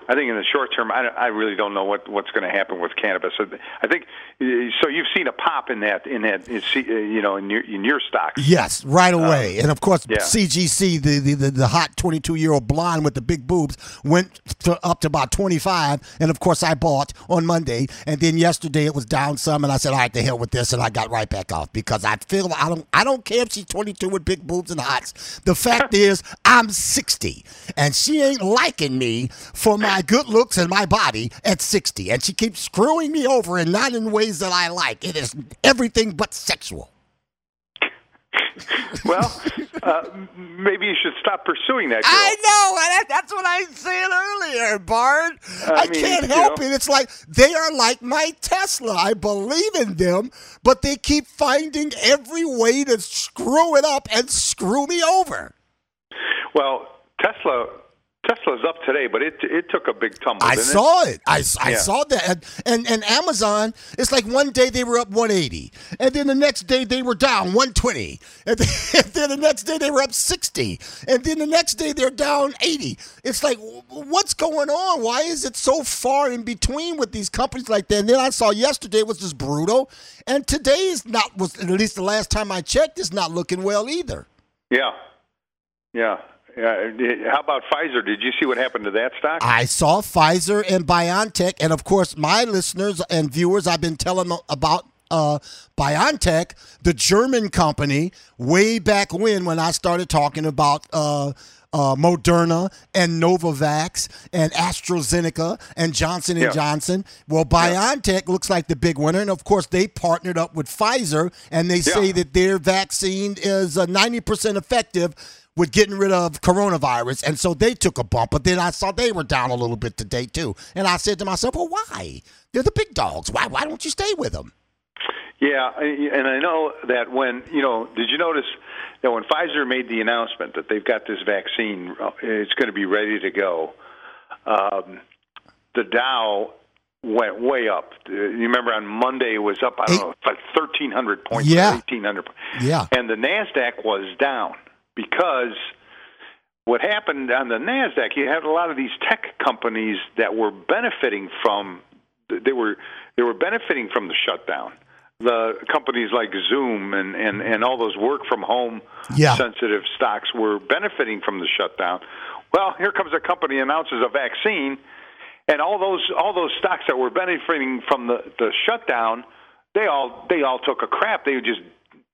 I think in the short term, I, I really don't know what what's going to happen with cannabis. I think so. You've seen a pop in that in that you know in your in your stocks. Yes, right uh, away. and of course, yeah. CGC, the, the, the, the hot 22 year old blonde with the big boobs, went to, up to about 25. And of course, I bought on Monday. And then yesterday it was down some, and I said, "All right, the hell with this," and I got right back off because I feel I don't I don't care if she's 22 with big boobs and hots. The fact (laughs) is, I'm 60, and she ain't liking me for my good looks and my body at 60, and she keeps screwing me over and not in ways that I like. It is everything but sexual. (laughs) well, uh, maybe you should stop pursuing that. Girl. I know. and That's what I said earlier, Bart. I, I I mean, can't help know. it. It's like they are like my Tesla. I believe in them, but they keep finding every way to screw it up and screw me over. Well, Tesla Tesla's up today, but it it took a big tumble. I saw it. I, I Yeah. saw that. And, and and Amazon, it's like one day they were up 180, and then the next day they were down 120, and then, (laughs) and then the next day they were up 60, and then the next day they're down 80. It's like, what's going on? Why is it so far in between with these companies like that? And then I saw yesterday was just brutal, and today is not was at least the last time I checked is not looking well either. Yeah, yeah. Yeah. How about Pfizer? Did you see what happened to that stock? I saw Pfizer and BioNTech, and of course, my listeners and viewers, I've been telling them about uh, BioNTech, the German company, way back when, when I started talking about uh, uh, Moderna and Novavax and AstraZeneca and Johnson and Yeah. Johnson. Well, BioNTech looks like the big winner, and of course, they partnered up with Pfizer, and they say that their vaccine is uh, 90% effective with getting rid of coronavirus. And so they took a bump. But then I saw they were down a little bit today, too. And I said to myself, well, why? They're the big dogs. Why, why don't you stay with them? Yeah, and I know that when you know, did you notice that when Pfizer made the announcement that they've got this vaccine, uh, it's going to be ready to go, um, the Dow went way up. Uh, You remember on Monday it was up, I don't Eight- know, like thirteen hundred points, Yeah. eighteen hundred, Yeah. and the Nasdaq was down because what happened on the Nasdaq, you had a lot of these tech companies that were benefiting from they were they were benefiting from the shutdown. The companies like Zoom and and and all those work from home Yeah. sensitive stocks were benefiting from the shutdown. Well, here comes a company announces a vaccine, and all those all those stocks that were benefiting from the the shutdown, they all they all took a crap. They just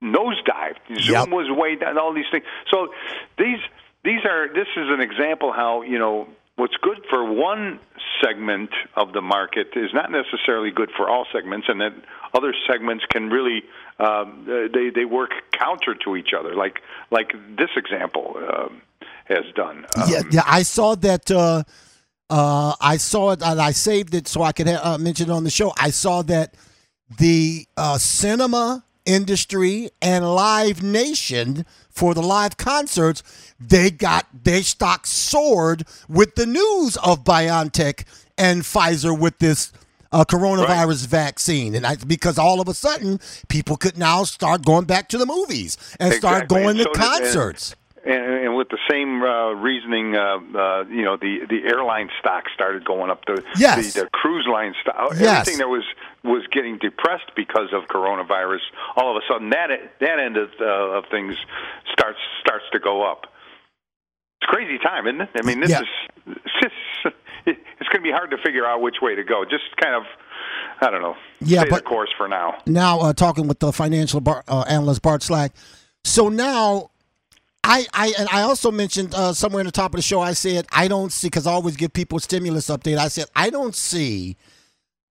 nosedived. Zoom Yep. was way down. All these things. So these these are this is an example how you know what's good for one segment of the market is not necessarily good for all segments, and that other segments can really um, they they work counter to each other, like like this example um, has done. Um, yeah, yeah. I saw that. Uh, uh, I saw it and I saved it so I could ha- uh, mention it on the show. I saw that the uh, cinema industry and Live Nation for the live concerts, they got their stock soared with the news of BioNTech and Pfizer with this uh, coronavirus vaccine, and I, because all of a sudden people could now start going back to the movies and start going And to so did- concerts. And, and with the same uh, reasoning, uh, uh, you know, the the airline stock started going up. The Yes. the, the cruise line stock, Yes. everything that was was getting depressed because of coronavirus, all of a sudden that that end of, uh, of things starts starts to go up. It's a crazy time, isn't it? I mean, this Yeah. is it's just it's going to be hard to figure out which way to go. Just kind of, I don't know, Yeah, stay but- the course for now. now uh, talking with the financial bar, uh, analyst Bart Slak. So now, I I and I also mentioned uh, somewhere in the top of the show. I said I don't see because I always give people a stimulus update. I said I don't see.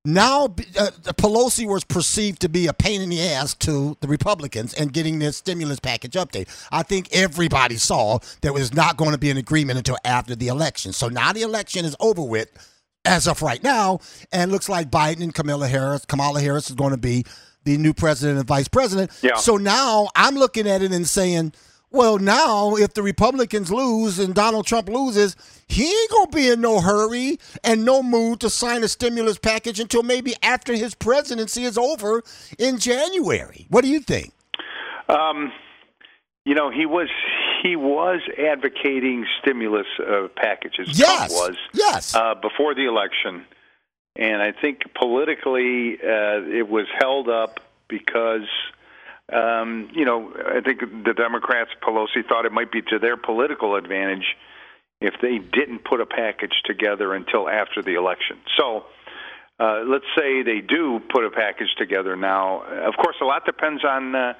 Now, uh, Pelosi was perceived to be a pain in the ass to the Republicans and getting this stimulus package update. I think everybody saw there was not going to be an agreement until after the election. So now the election is over with as of right now, and looks like Biden and Kamala Harris, Kamala Harris is going to be the new president and vice president. Yeah. So now I'm looking at it and saying, well, now if the Republicans lose and Donald Trump loses, he ain't gonna be in no hurry and no mood to sign a stimulus package until maybe after his presidency is over in January. What do you think? Um, you know, he was he was advocating stimulus uh, packages. Yes. Trump was Yes. uh, before the election, and I think politically uh, it was held up because. Um, you know, I think the Democrats, Pelosi, thought it might be to their political advantage if they didn't put a package together until after the election. So, uh, let's say they do put a package together now. Of course, a lot depends on, uh,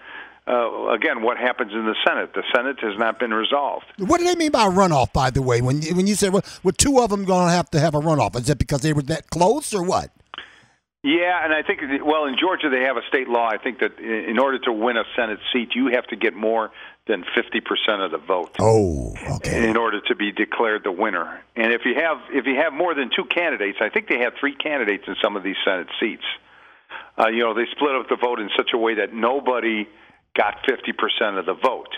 uh, again, what happens in the Senate. The Senate has not been resolved. What do they mean by runoff? By the way, when when you said well, were two of them going to have to have a runoff? Is it because they were that close or what? Yeah, and I think well in Georgia they have a state law. I think that in order to win a Senate seat, you have to get more than fifty percent of the vote Oh, okay. in order to be declared the winner. And if you have if you have more than two candidates, I think they have three candidates in some of these Senate seats. Uh, you know, they split up the vote in such a way that nobody got fifty percent of the vote.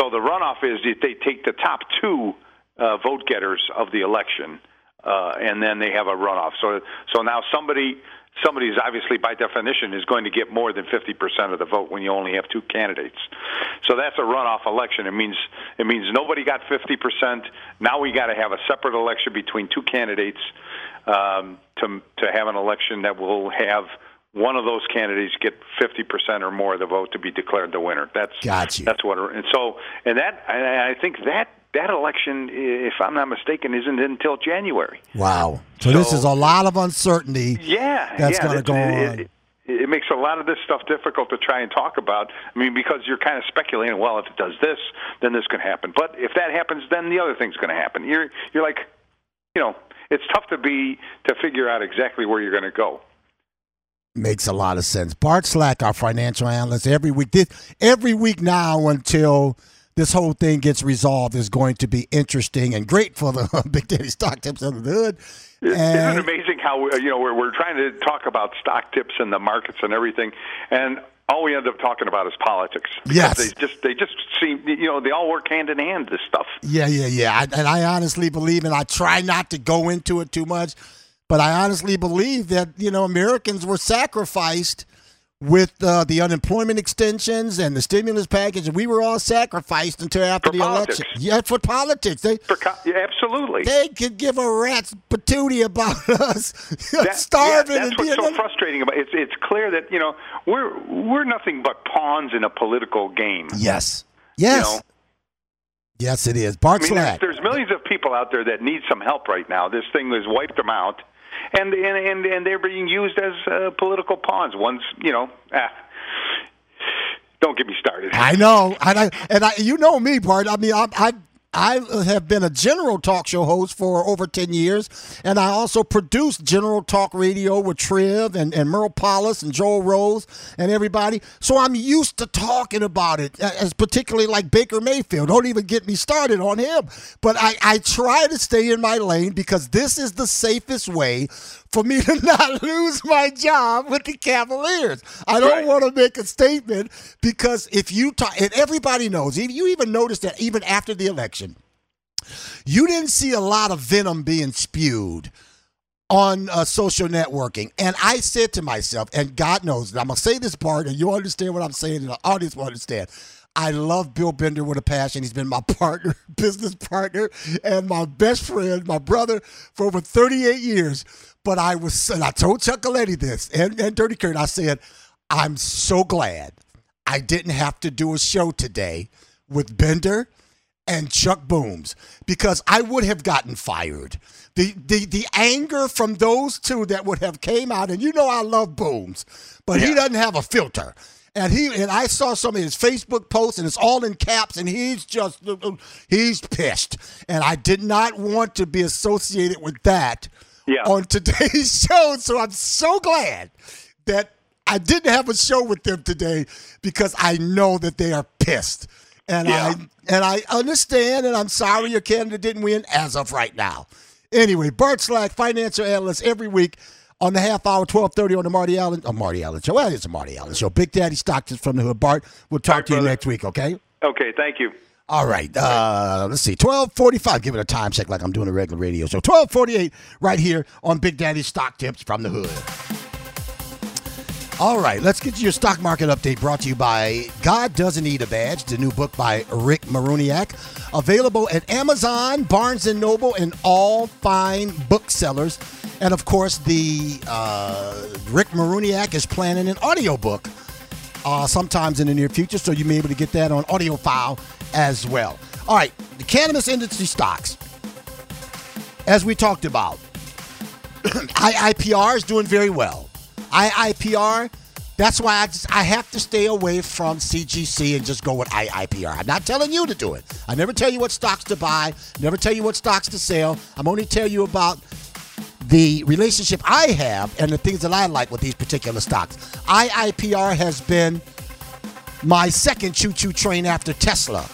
So the runoff is that they take the top two uh, vote getters of the election, uh, and then they have a runoff. So so now somebody somebody is obviously by definition is going to get more than 50% of the vote when you only have two candidates. So that's a runoff election. It means it means nobody got 50%. Now we got to have a separate election between two candidates um, to to have an election that will have one of those candidates get 50% or more of the vote to be declared the winner. That's Got you. That's what and so and that and I think that that election if I'm not mistaken isn't until January. Wow. So, this is a lot of uncertainty. Yeah, That's yeah, gonna go it, on. It, it makes a lot of this stuff difficult to try and talk about. I mean, because you're kind of speculating. Well, if it does this, then this can happen. But if that happens, then the other thing's going to happen. You're you're like, you know, it's tough to be to figure out exactly where you're going to go. Makes a lot of sense. Bart Slak, our financial analyst, every week, this, every week now until this whole thing gets resolved is going to be interesting and great for the (laughs) Big Daddy Stock Tips Under the Hood. Isn't it amazing how uh, you know we're we're trying to talk about stock tips and the markets and everything, and all we end up talking about is politics. Yes. they just they just seem you know they all work hand in hand. This stuff. yeah, yeah, yeah. I, and I honestly believe, and I try not to go into it too much, but I honestly believe that you know Americans were sacrificed with uh, the unemployment extensions and the stimulus package. and We were all sacrificed until after For the politics. election. Yeah, for politics. They For co- yeah, absolutely. they could give a rat's patootie about (laughs) us That- starving yeah, and that's what's so frustrating about it. It's it's clear that you know we're we're nothing but pawns in a political game. Yes. Yes. You know? Yes, it is. Bart I mean, there's, there's millions of people out there that need some help right now. This thing has wiped them out, and and and, and they're being used as uh, political pawns. Once you know, ah, don't get me started. I know, and I, and I, you know me, Bart. I mean, I, I, I have been a general talk show host for over ten years, and I also produced General Talk Radio with Triv and, and Merle Paulus and Joel Rose and everybody. So I'm used to talking about it, as particularly like Baker Mayfield. Don't even get me started on him. But I, I try to stay in my lane because this is the safest way for me to (laughs) not lose my job with the Cavaliers. I don't Right. want to make a statement because if you talk, and everybody knows, if you even noticed that even after the election, you didn't see a lot of venom being spewed on uh, social networking. And I said to myself, and God knows, and I'm going to say this part, and you'll understand what I'm saying, and the audience will understand. I love Bill Bender with a passion. He's been my (laughs) partner, business partner, and my best friend, my brother, for over 38 years. But I was, and I told Chuck Aletti this, and, and Dirty Kurt, I said, I'm so glad I didn't have to do a show today with Bender and Chuck Booms because I would have gotten fired. The, the the anger from those two that would have came out, and you know I love Booms, but he doesn't have a filter. And he and I saw some of his Facebook posts, and it's all in caps, and he's just he's pissed. And I did not want to be associated with that Yeah. on today's (laughs) show. So I'm so glad that I didn't have a show with them today because I know that they are pissed. And Yeah. I and I understand and I'm sorry your candidate didn't win as of right now. Anyway, Bart Slak, financial analyst every week on the half hour, twelve thirty on the Marty Allen, oh, Marty Allen show. Well, it's a Marty Allen show. Big Daddy Stockton from the Hood. Bart, we'll talk right, to you brother. next week, okay? Okay, thank you. All right. Uh, let's see. Twelve forty-five. Give it a time check like I'm doing a regular radio show. Twelve forty-eight, right here on Big Daddy Stock Tips from the Hood. All right, let's get to your stock market update brought to you by God Doesn't Need a Badge, the new book by Rick Maruniak. Available at Amazon, Barnes & Noble, and all fine booksellers. And of course, the uh, Rick Maruniak is planning an audiobook uh, sometimes in the near future, so you may be able to get that on audio file as well. All right, the cannabis industry stocks. As we talked about, (coughs) IIPR is doing very well. IIPR, that's why I just I have to stay away from CGC and just go with IIPR. I'm not telling you to do it. I never tell you what stocks to buy, never tell you what stocks to sell. I'm only tell you about the relationship I have and the things that I like with these particular stocks. IIPR has been my second choo-choo train after Tesla.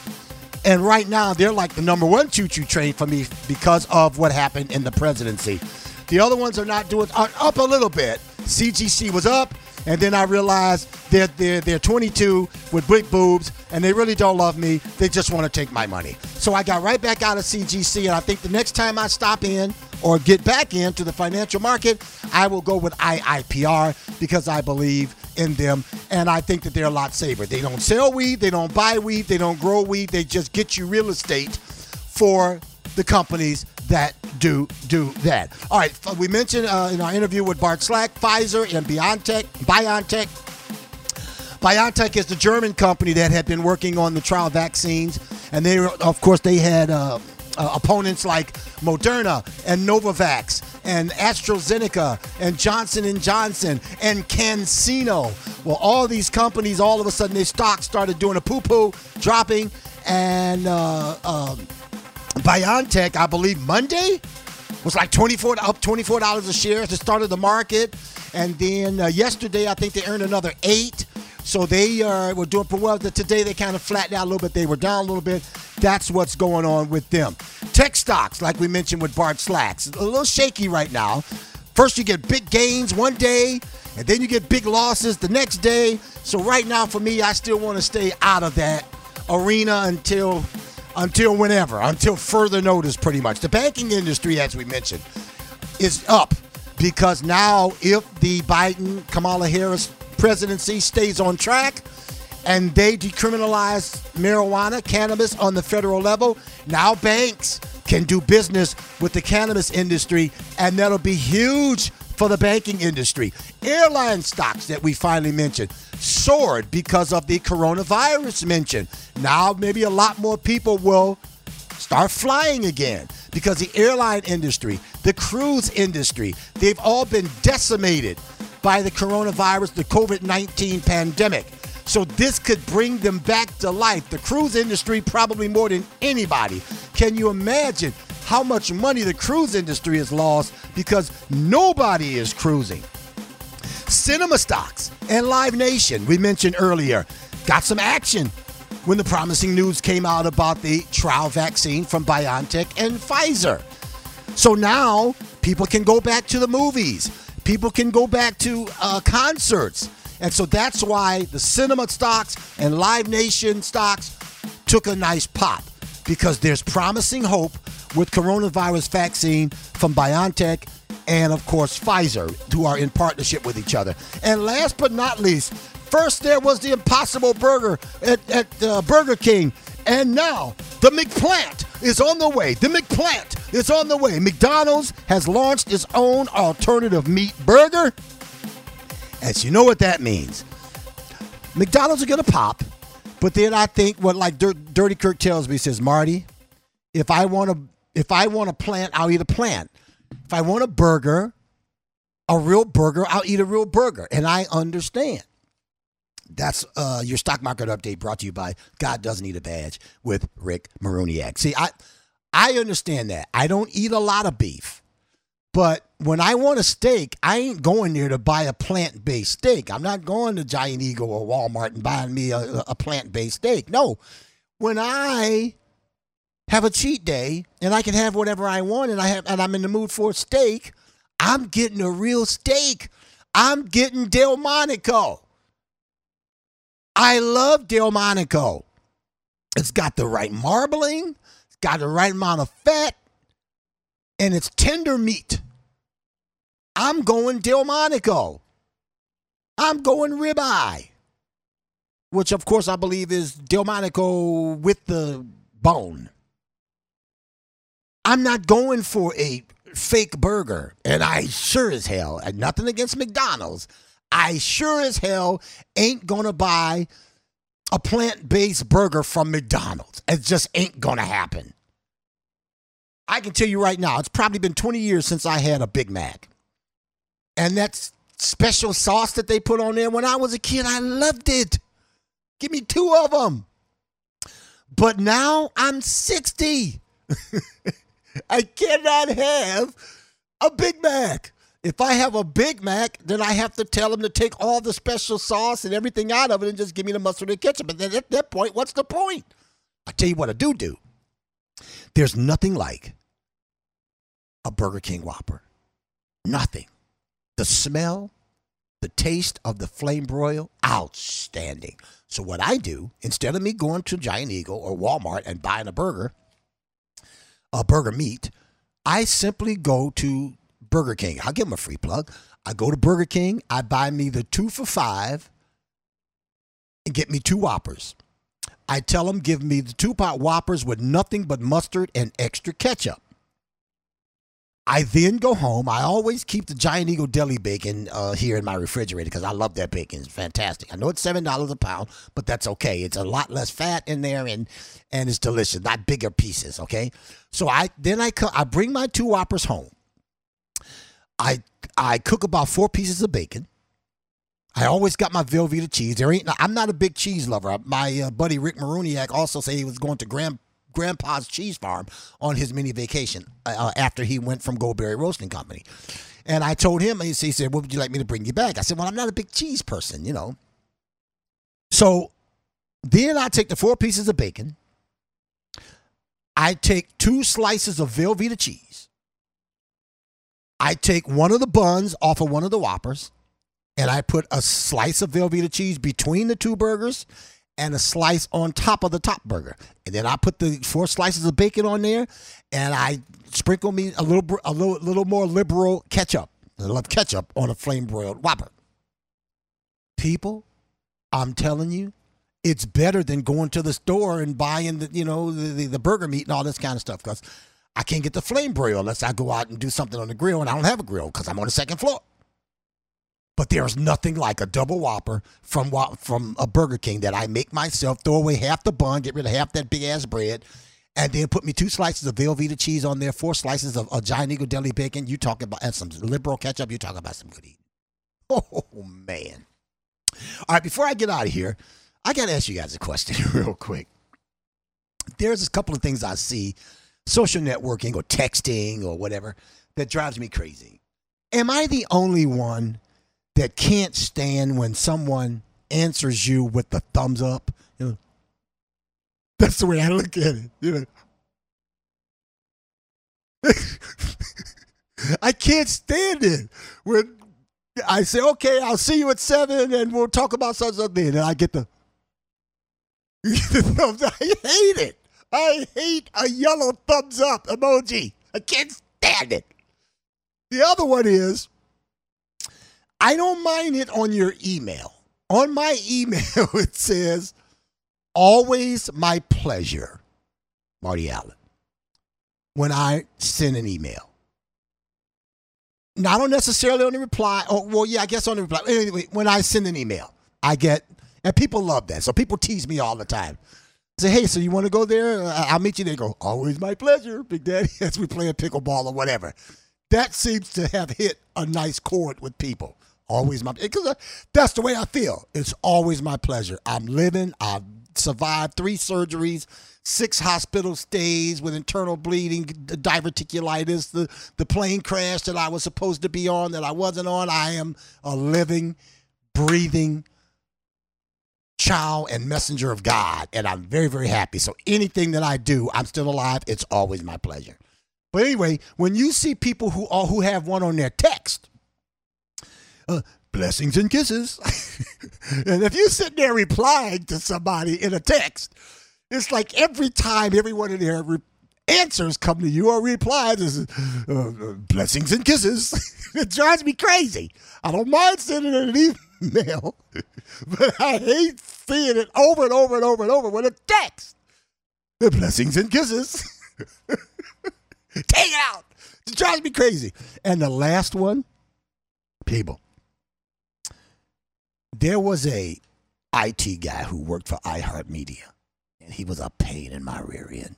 And right now, they're like the number one choo-choo train for me because of what happened in the presidency. The other ones are not doing are up a little bit. CGC was up, and then I realized they're, they're, they're 22 with big boobs, and they really don't love me. They just want to take my money. So I got right back out of CGC, and I think the next time I stop in or get back into the financial market, I will go with IIPR because I believe in them, and I think that they're a lot safer. They don't sell weed, they don't buy weed, they don't grow weed. They just get you real estate for the companies that do do that. All right, we mentioned uh, in our interview with Bart Slak, Pfizer and BioNTech. BioNTech. BioNTech is the German company that had been working on the trial vaccines, and they, of course, they had uh, uh, opponents like Moderna and Novavax and AstraZeneca and Johnson and Johnson and CanSino. Well, all these companies, all of a sudden, their stocks started doing a poo-poo, dropping, and uh, um, BioNTech, I believe Monday was like 24 up $24 a share at the start of the market. And then uh, yesterday, I think they earned another eight. So they uh, were doing pretty well. Today, they kind of flattened out a little bit. They were down a little bit. That's what's going on with them. Tech stocks, like we mentioned with Bart Slaks, a little shaky right now. First, you get big gains one day, and then you get big losses the next day. So right now, for me, I still want to stay out of that arena until until whenever, until further notice, pretty much. The banking industry, as we mentioned, is up because now if the Biden Kamala Harris presidency stays on track and they decriminalize marijuana, cannabis on the federal level, now banks can do business with the cannabis industry, and that'll be huge for the banking industry. Airline stocks that we finally mentioned soared because of the coronavirus mention. Now, maybe a lot more people will start flying again because the airline industry, the cruise industry, they've all been decimated by the coronavirus, the COVID 19 pandemic. So this could bring them back to life. The cruise industry, probably more than anybody. Can you imagine how much money the cruise industry has lost because nobody is cruising? Cinema stocks and Live Nation, we mentioned earlier, got some action when the promising news came out about the trial vaccine from BioNTech and Pfizer. So now people can go back to the movies, people can go back to uh, concerts. And so that's why the cinema stocks and Live Nation stocks took a nice pop because there's promising hope with coronavirus vaccine from BioNTech and of course Pfizer, who are in partnership with each other. And last but not least, first there was the Impossible Burger at, at uh, Burger King, and now the McPlant is on the way. The McPlant is on the way. McDonald's has launched its own alternative meat burger. As you know what that means. McDonald's are going to pop, but then I think what like Dirty Kirk tells me says, Marty, if I want to if I want a plant, I'll eat a plant. If I want a burger, a real burger, I'll eat a real burger. And I understand. That's uh, your stock market update brought to you by God Doesn't Need a Badge with Rick Maruniak. See, I I understand that. I don't eat a lot of beef. But when I want a steak, I ain't going there to buy a plant based steak. I'm not going to Giant Eagle or Walmart and buying me a, a plant based steak. No. When I have a cheat day and I can have whatever I want and I have and I'm in the mood for a steak, I'm getting a real steak. I'm getting Delmonico. I love Delmonico. It's got the right marbling, it's got the right amount of fat, and it's tender meat. I'm going Delmonico. I'm going ribeye, which of course I believe is Delmonico with the bone. I'm not going for a fake burger, and I sure as hell, and nothing against McDonald's, I sure as hell ain't gonna buy a plant based burger from McDonald's. It just ain't gonna happen. I can tell you right now, it's probably been 20 years since I had a Big Mac. And that special sauce that they put on there when I was a kid, I loved it. Give me two of them. But now I'm 60. (laughs) I cannot have a Big Mac. If I have a Big Mac, then I have to tell them to take all the special sauce and everything out of it and just give me the mustard and ketchup. And then at that point, what's the point? I tell you what I do do. There's nothing like a Burger King Whopper. Nothing. The smell, the taste of the flame broil, outstanding. So what I do, instead of me going to Giant Eagle or Walmart and buying a burger, a burger meat, I simply go to Burger King. I'll give them a free plug. I go to Burger King, I buy me the two for five and get me two Whoppers. I tell them, give me the two pot Whoppers with nothing but mustard and extra ketchup. I then go home. I always keep the Giant Eagle deli bacon uh, here in my refrigerator because I love that bacon. It's fantastic. I know it's seven dollars a pound, but that's okay. It's a lot less fat in there, and and it's delicious. Not bigger pieces. Okay, so I then I co- I bring my two whoppers home. I I cook about four pieces of bacon. I always got my Velveeta cheese. There ain't. I'm not a big cheese lover. My uh, buddy Rick Maruniak also said he was going to Grand grandpa's cheese farm on his mini vacation uh, after he went from Goldberry Roasting Company. And I told him, he said, What would you like me to bring you back? I said, Well, I'm not a big cheese person, you know. So then I take the four pieces of bacon. I take two slices of Velveeta cheese. I take one of the buns off of one of the Whoppers, and I put a slice of Velveeta cheese between the two burgers and a slice on top of the top burger. And then I put the four slices of bacon on there, and I sprinkle me a little a little, little more liberal ketchup. I love ketchup on a flame broiled Whopper. People, I'm telling you, it's better than going to the store and buying the you know the, the, the burger meat and all this kind of stuff because I can't get the flame broil unless I go out and do something on the grill, and I don't have a grill because I'm on the second floor. But there's nothing like a double whopper from from a Burger King that I make myself. Throw away half the bun, get rid of half that big ass bread, and then put me two slices of Velveeta cheese on there, four slices of a Giant Eagle deli bacon. You talking about and some liberal ketchup? You talking about some good eating? (laughs) Oh man! All right, before I get out of here, I got to ask you guys a question (laughs) real quick. There's a couple of things I see, social networking or texting or whatever, that drives me crazy. Am I the only one that can't stand when someone answers you with the thumbs up. You know, that's the way I look at it. You know, (laughs) I can't stand it when I say, "Okay, I'll see you at seven, and we'll talk about such something," and I get the. (laughs) I hate it. I hate a yellow thumbs up emoji. I can't stand it. The other one is I don't mind it on your email. On my (laughs) email, it says, always my pleasure, Marty Allen, when I send an email. Not necessarily on the reply. Oh, well, yeah, I guess on the reply. Anyway, when I send an email, I get, and people love that. So people tease me all the time. Say, hey, so you want to go there? I'll meet you there. Go, always my pleasure, Big Daddy, (laughs) as we play a pickleball or whatever. That seems to have hit a nice chord with people. Always my because uh, that's the way I feel. It's always my pleasure. I'm living. I've survived three surgeries, six hospital stays with internal bleeding, diverticulitis, the the plane crash that I was supposed to be on that I wasn't on. I am a living, breathing child and messenger of God, and I'm very very happy. So anything that I do, I'm still alive. It's always my pleasure. But anyway, when you see people who are, who have one on their text uh, blessings and kisses. (laughs) and if you sit there replying to somebody in a text, it's like every time everyone in there re- answers come to you or replies is uh, uh, blessings and kisses. (laughs) it drives me crazy. I don't mind sending an email, (laughs) but I hate seeing it over and over and over and over with a text. The blessings and kisses. (laughs) Take it out. It drives me crazy. And the last one, people. There was a IT guy who worked for iHeartMedia, and he was a pain in my rear end.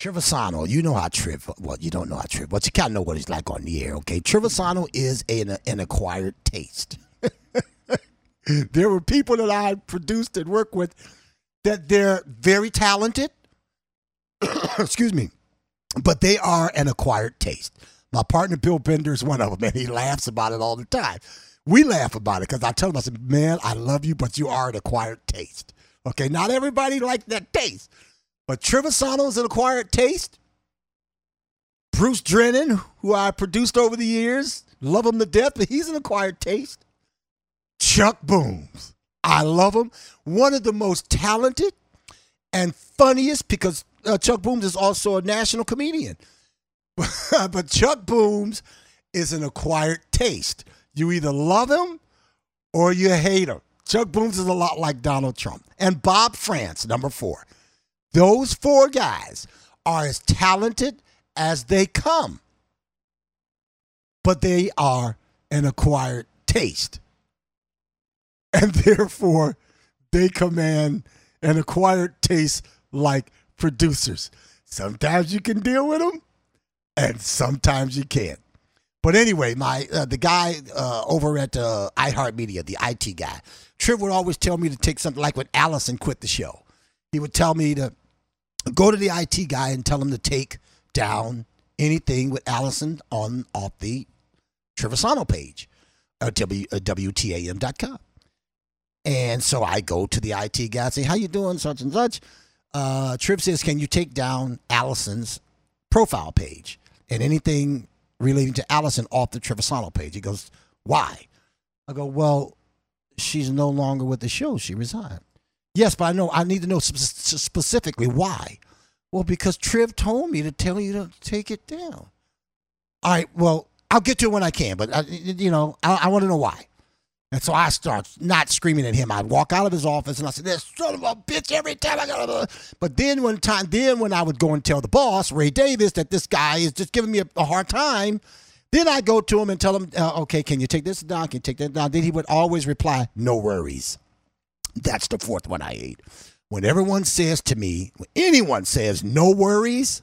Trevisano, you know how Triv, well, you don't know how Triv, but you kind of know what he's like on the air, okay? Trevisano is an, an acquired taste. (laughs) there were people that I produced and worked with that they're very talented, (coughs) excuse me, but they are an acquired taste. My partner Bill Bender is one of them, and he laughs about it all the time. We laugh about it because I tell him, I said, man, I love you, but you are an acquired taste. Okay, not everybody likes that taste. But Trevisano is an acquired taste. Bruce Drennan, who I produced over the years, love him to death, but he's an acquired taste. Chuck Booms, I love him. One of the most talented and funniest because uh, Chuck Booms is also a national comedian. (laughs) but Chuck Booms is an acquired taste. You either love him or you hate him. Chuck Booms is a lot like Donald Trump. And Bob Frantz, number four. Those four guys are as talented as they come, but they are an acquired taste. (laughs) And therefore, they command an acquired taste like producers. Sometimes you can deal with them, and sometimes you can't. But anyway, my uh, the guy uh, over at uh, iHeartMedia, the IT guy, Triv would always tell me to take something like when Allison quit the show. He would tell me to go to the IT guy and tell him to take down anything with Allison on off the Trivisonno page, at w, uh, WTAM.com. And so I go to the IT guy and say, how you doing, such and such. Uh, Triv says, can you take down Allison's profile page and anything relating to Allison off the Trivisonno page? He goes, why? I go, well, she's no longer with the show. She resigned. Yes, but I know I need to know sp- specifically why. Well, because Triv told me to tell you to take it down. All right, well, I'll get to it when I can, but I, you know, I, I want to know why. And so I start not screaming at him. I walk out of his office and I said, "This son of a bitch!" Every time I got, but then when time, then when I would go and tell the boss Ray Davis that this guy is just giving me a, a hard time, then I go to him and tell him, uh, "Okay, can you take this down? Can you take that down?" Then he would always reply, "No worries." That's the fourth one I ate. When everyone says to me, when anyone says no worries,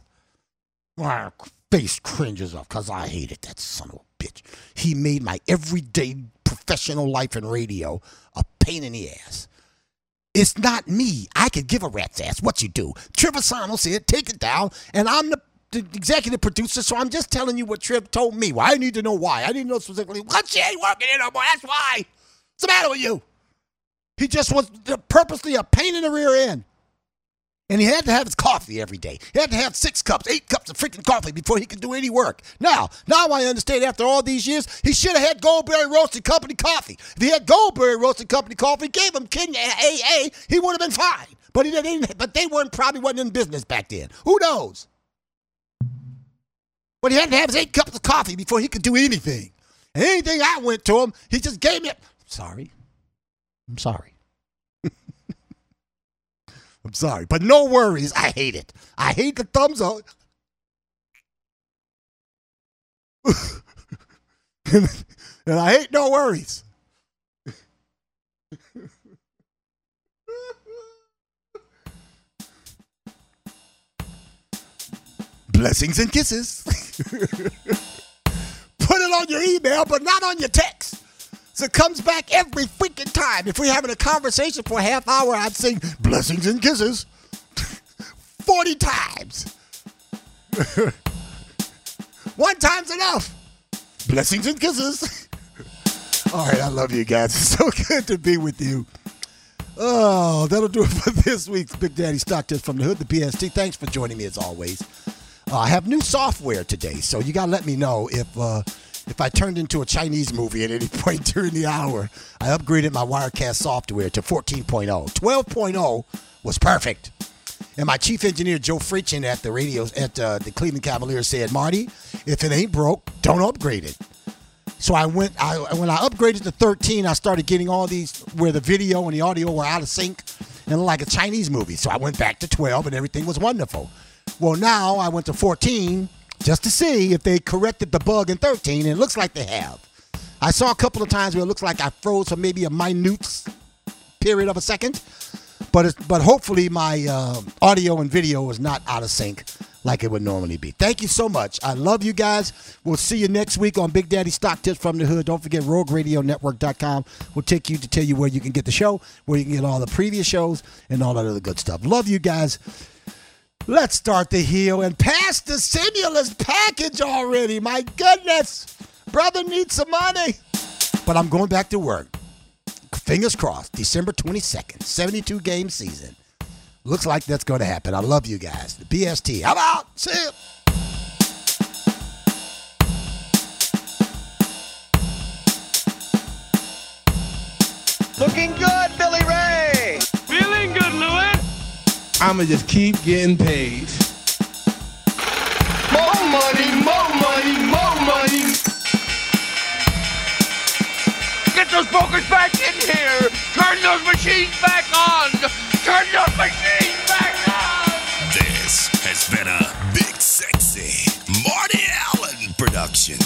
my face cringes up because I hated that son of a bitch. He made my everyday professional life in radio a pain in the ass. It's not me. I could give a rat's ass what you do. Trevor Trivisonno said, take it down, and I'm the, the executive producer, so I'm just telling you what Triv told me. Well, I need to know why. I to know specifically. What she ain't working in no more. That's why. What's the matter with you? He just was purposely a pain in the rear end. And he had to have his coffee every day. He had to have six cups, eight cups of freaking coffee before he could do any work. Now, now I understand after all these years, he should have had Goldberry Roasted Company coffee. If he had Goldberry Roasted Company coffee, gave him Kenya AA, he would have been fine. But he didn't. But they weren't probably wasn't in business back then. Who knows? But he had to have his eight cups of coffee before he could do anything. Anything I went to him, he just gave me. A, sorry, I'm sorry. I'm sorry, but no worries. I hate it. I hate the thumbs up. and, (laughs) and I hate no worries. Blessings and kisses. (laughs) Put it on your email, but not on your text. So it comes back every freaking time. If we're having a conversation for a half hour, I'd sing blessings and kisses (laughs) 40 times. (laughs) One time's enough. Blessings and kisses. (laughs) All right, I love you guys. It's so good to be with you. Oh, that'll do it for this week's Big Daddy Stock Tips from the Hood, the BST. Thanks for joining me as always. Uh, I have new software today, so you gotta let me know if uh, if I turned into a Chinese movie at any (laughs) point during the hour. I upgraded my Wirecast software to 14.0. 12.0 was perfect. And my chief engineer Joe Frichin at the radio at uh, the Cleveland Cavaliers said, "Marty, if it ain't broke, don't upgrade it." So I went. I when I upgraded to 13, I started getting all these where the video and the audio were out of sync, and like a Chinese movie. So I went back to 12, and everything was wonderful. Well, now I went to 14 just to see if they corrected the bug in 13, and it looks like they have. I saw a couple of times where it looks like I froze for maybe a minute period of a second, but but hopefully my uh, audio and video is not out of sync like it would normally be. Thank you so much. I love you guys. We'll see you next week on Big Daddy Stock Tips from the Hood. Don't forget RogueRadioNetwork.com will take you to tell you where you can get the show, where you can get all the previous shows, and all that other good stuff. Love you guys. Let's start the heel and pass the stimulus package already. My goodness. Brother needs some money. But I'm going back to work. Fingers crossed. December 22nd, 72 game season. Looks like that's going to happen. I love you guys. The BST. How about? See you. Looking good, Billy Ray. Feeling good, Louis. I'ma just keep getting paid. More money, more money, more money. Get those pokers back in here. Turn those machines back on. Turn those machines back on. This has been a big, sexy Marty Allen production.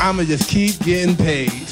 I'ma just keep getting paid.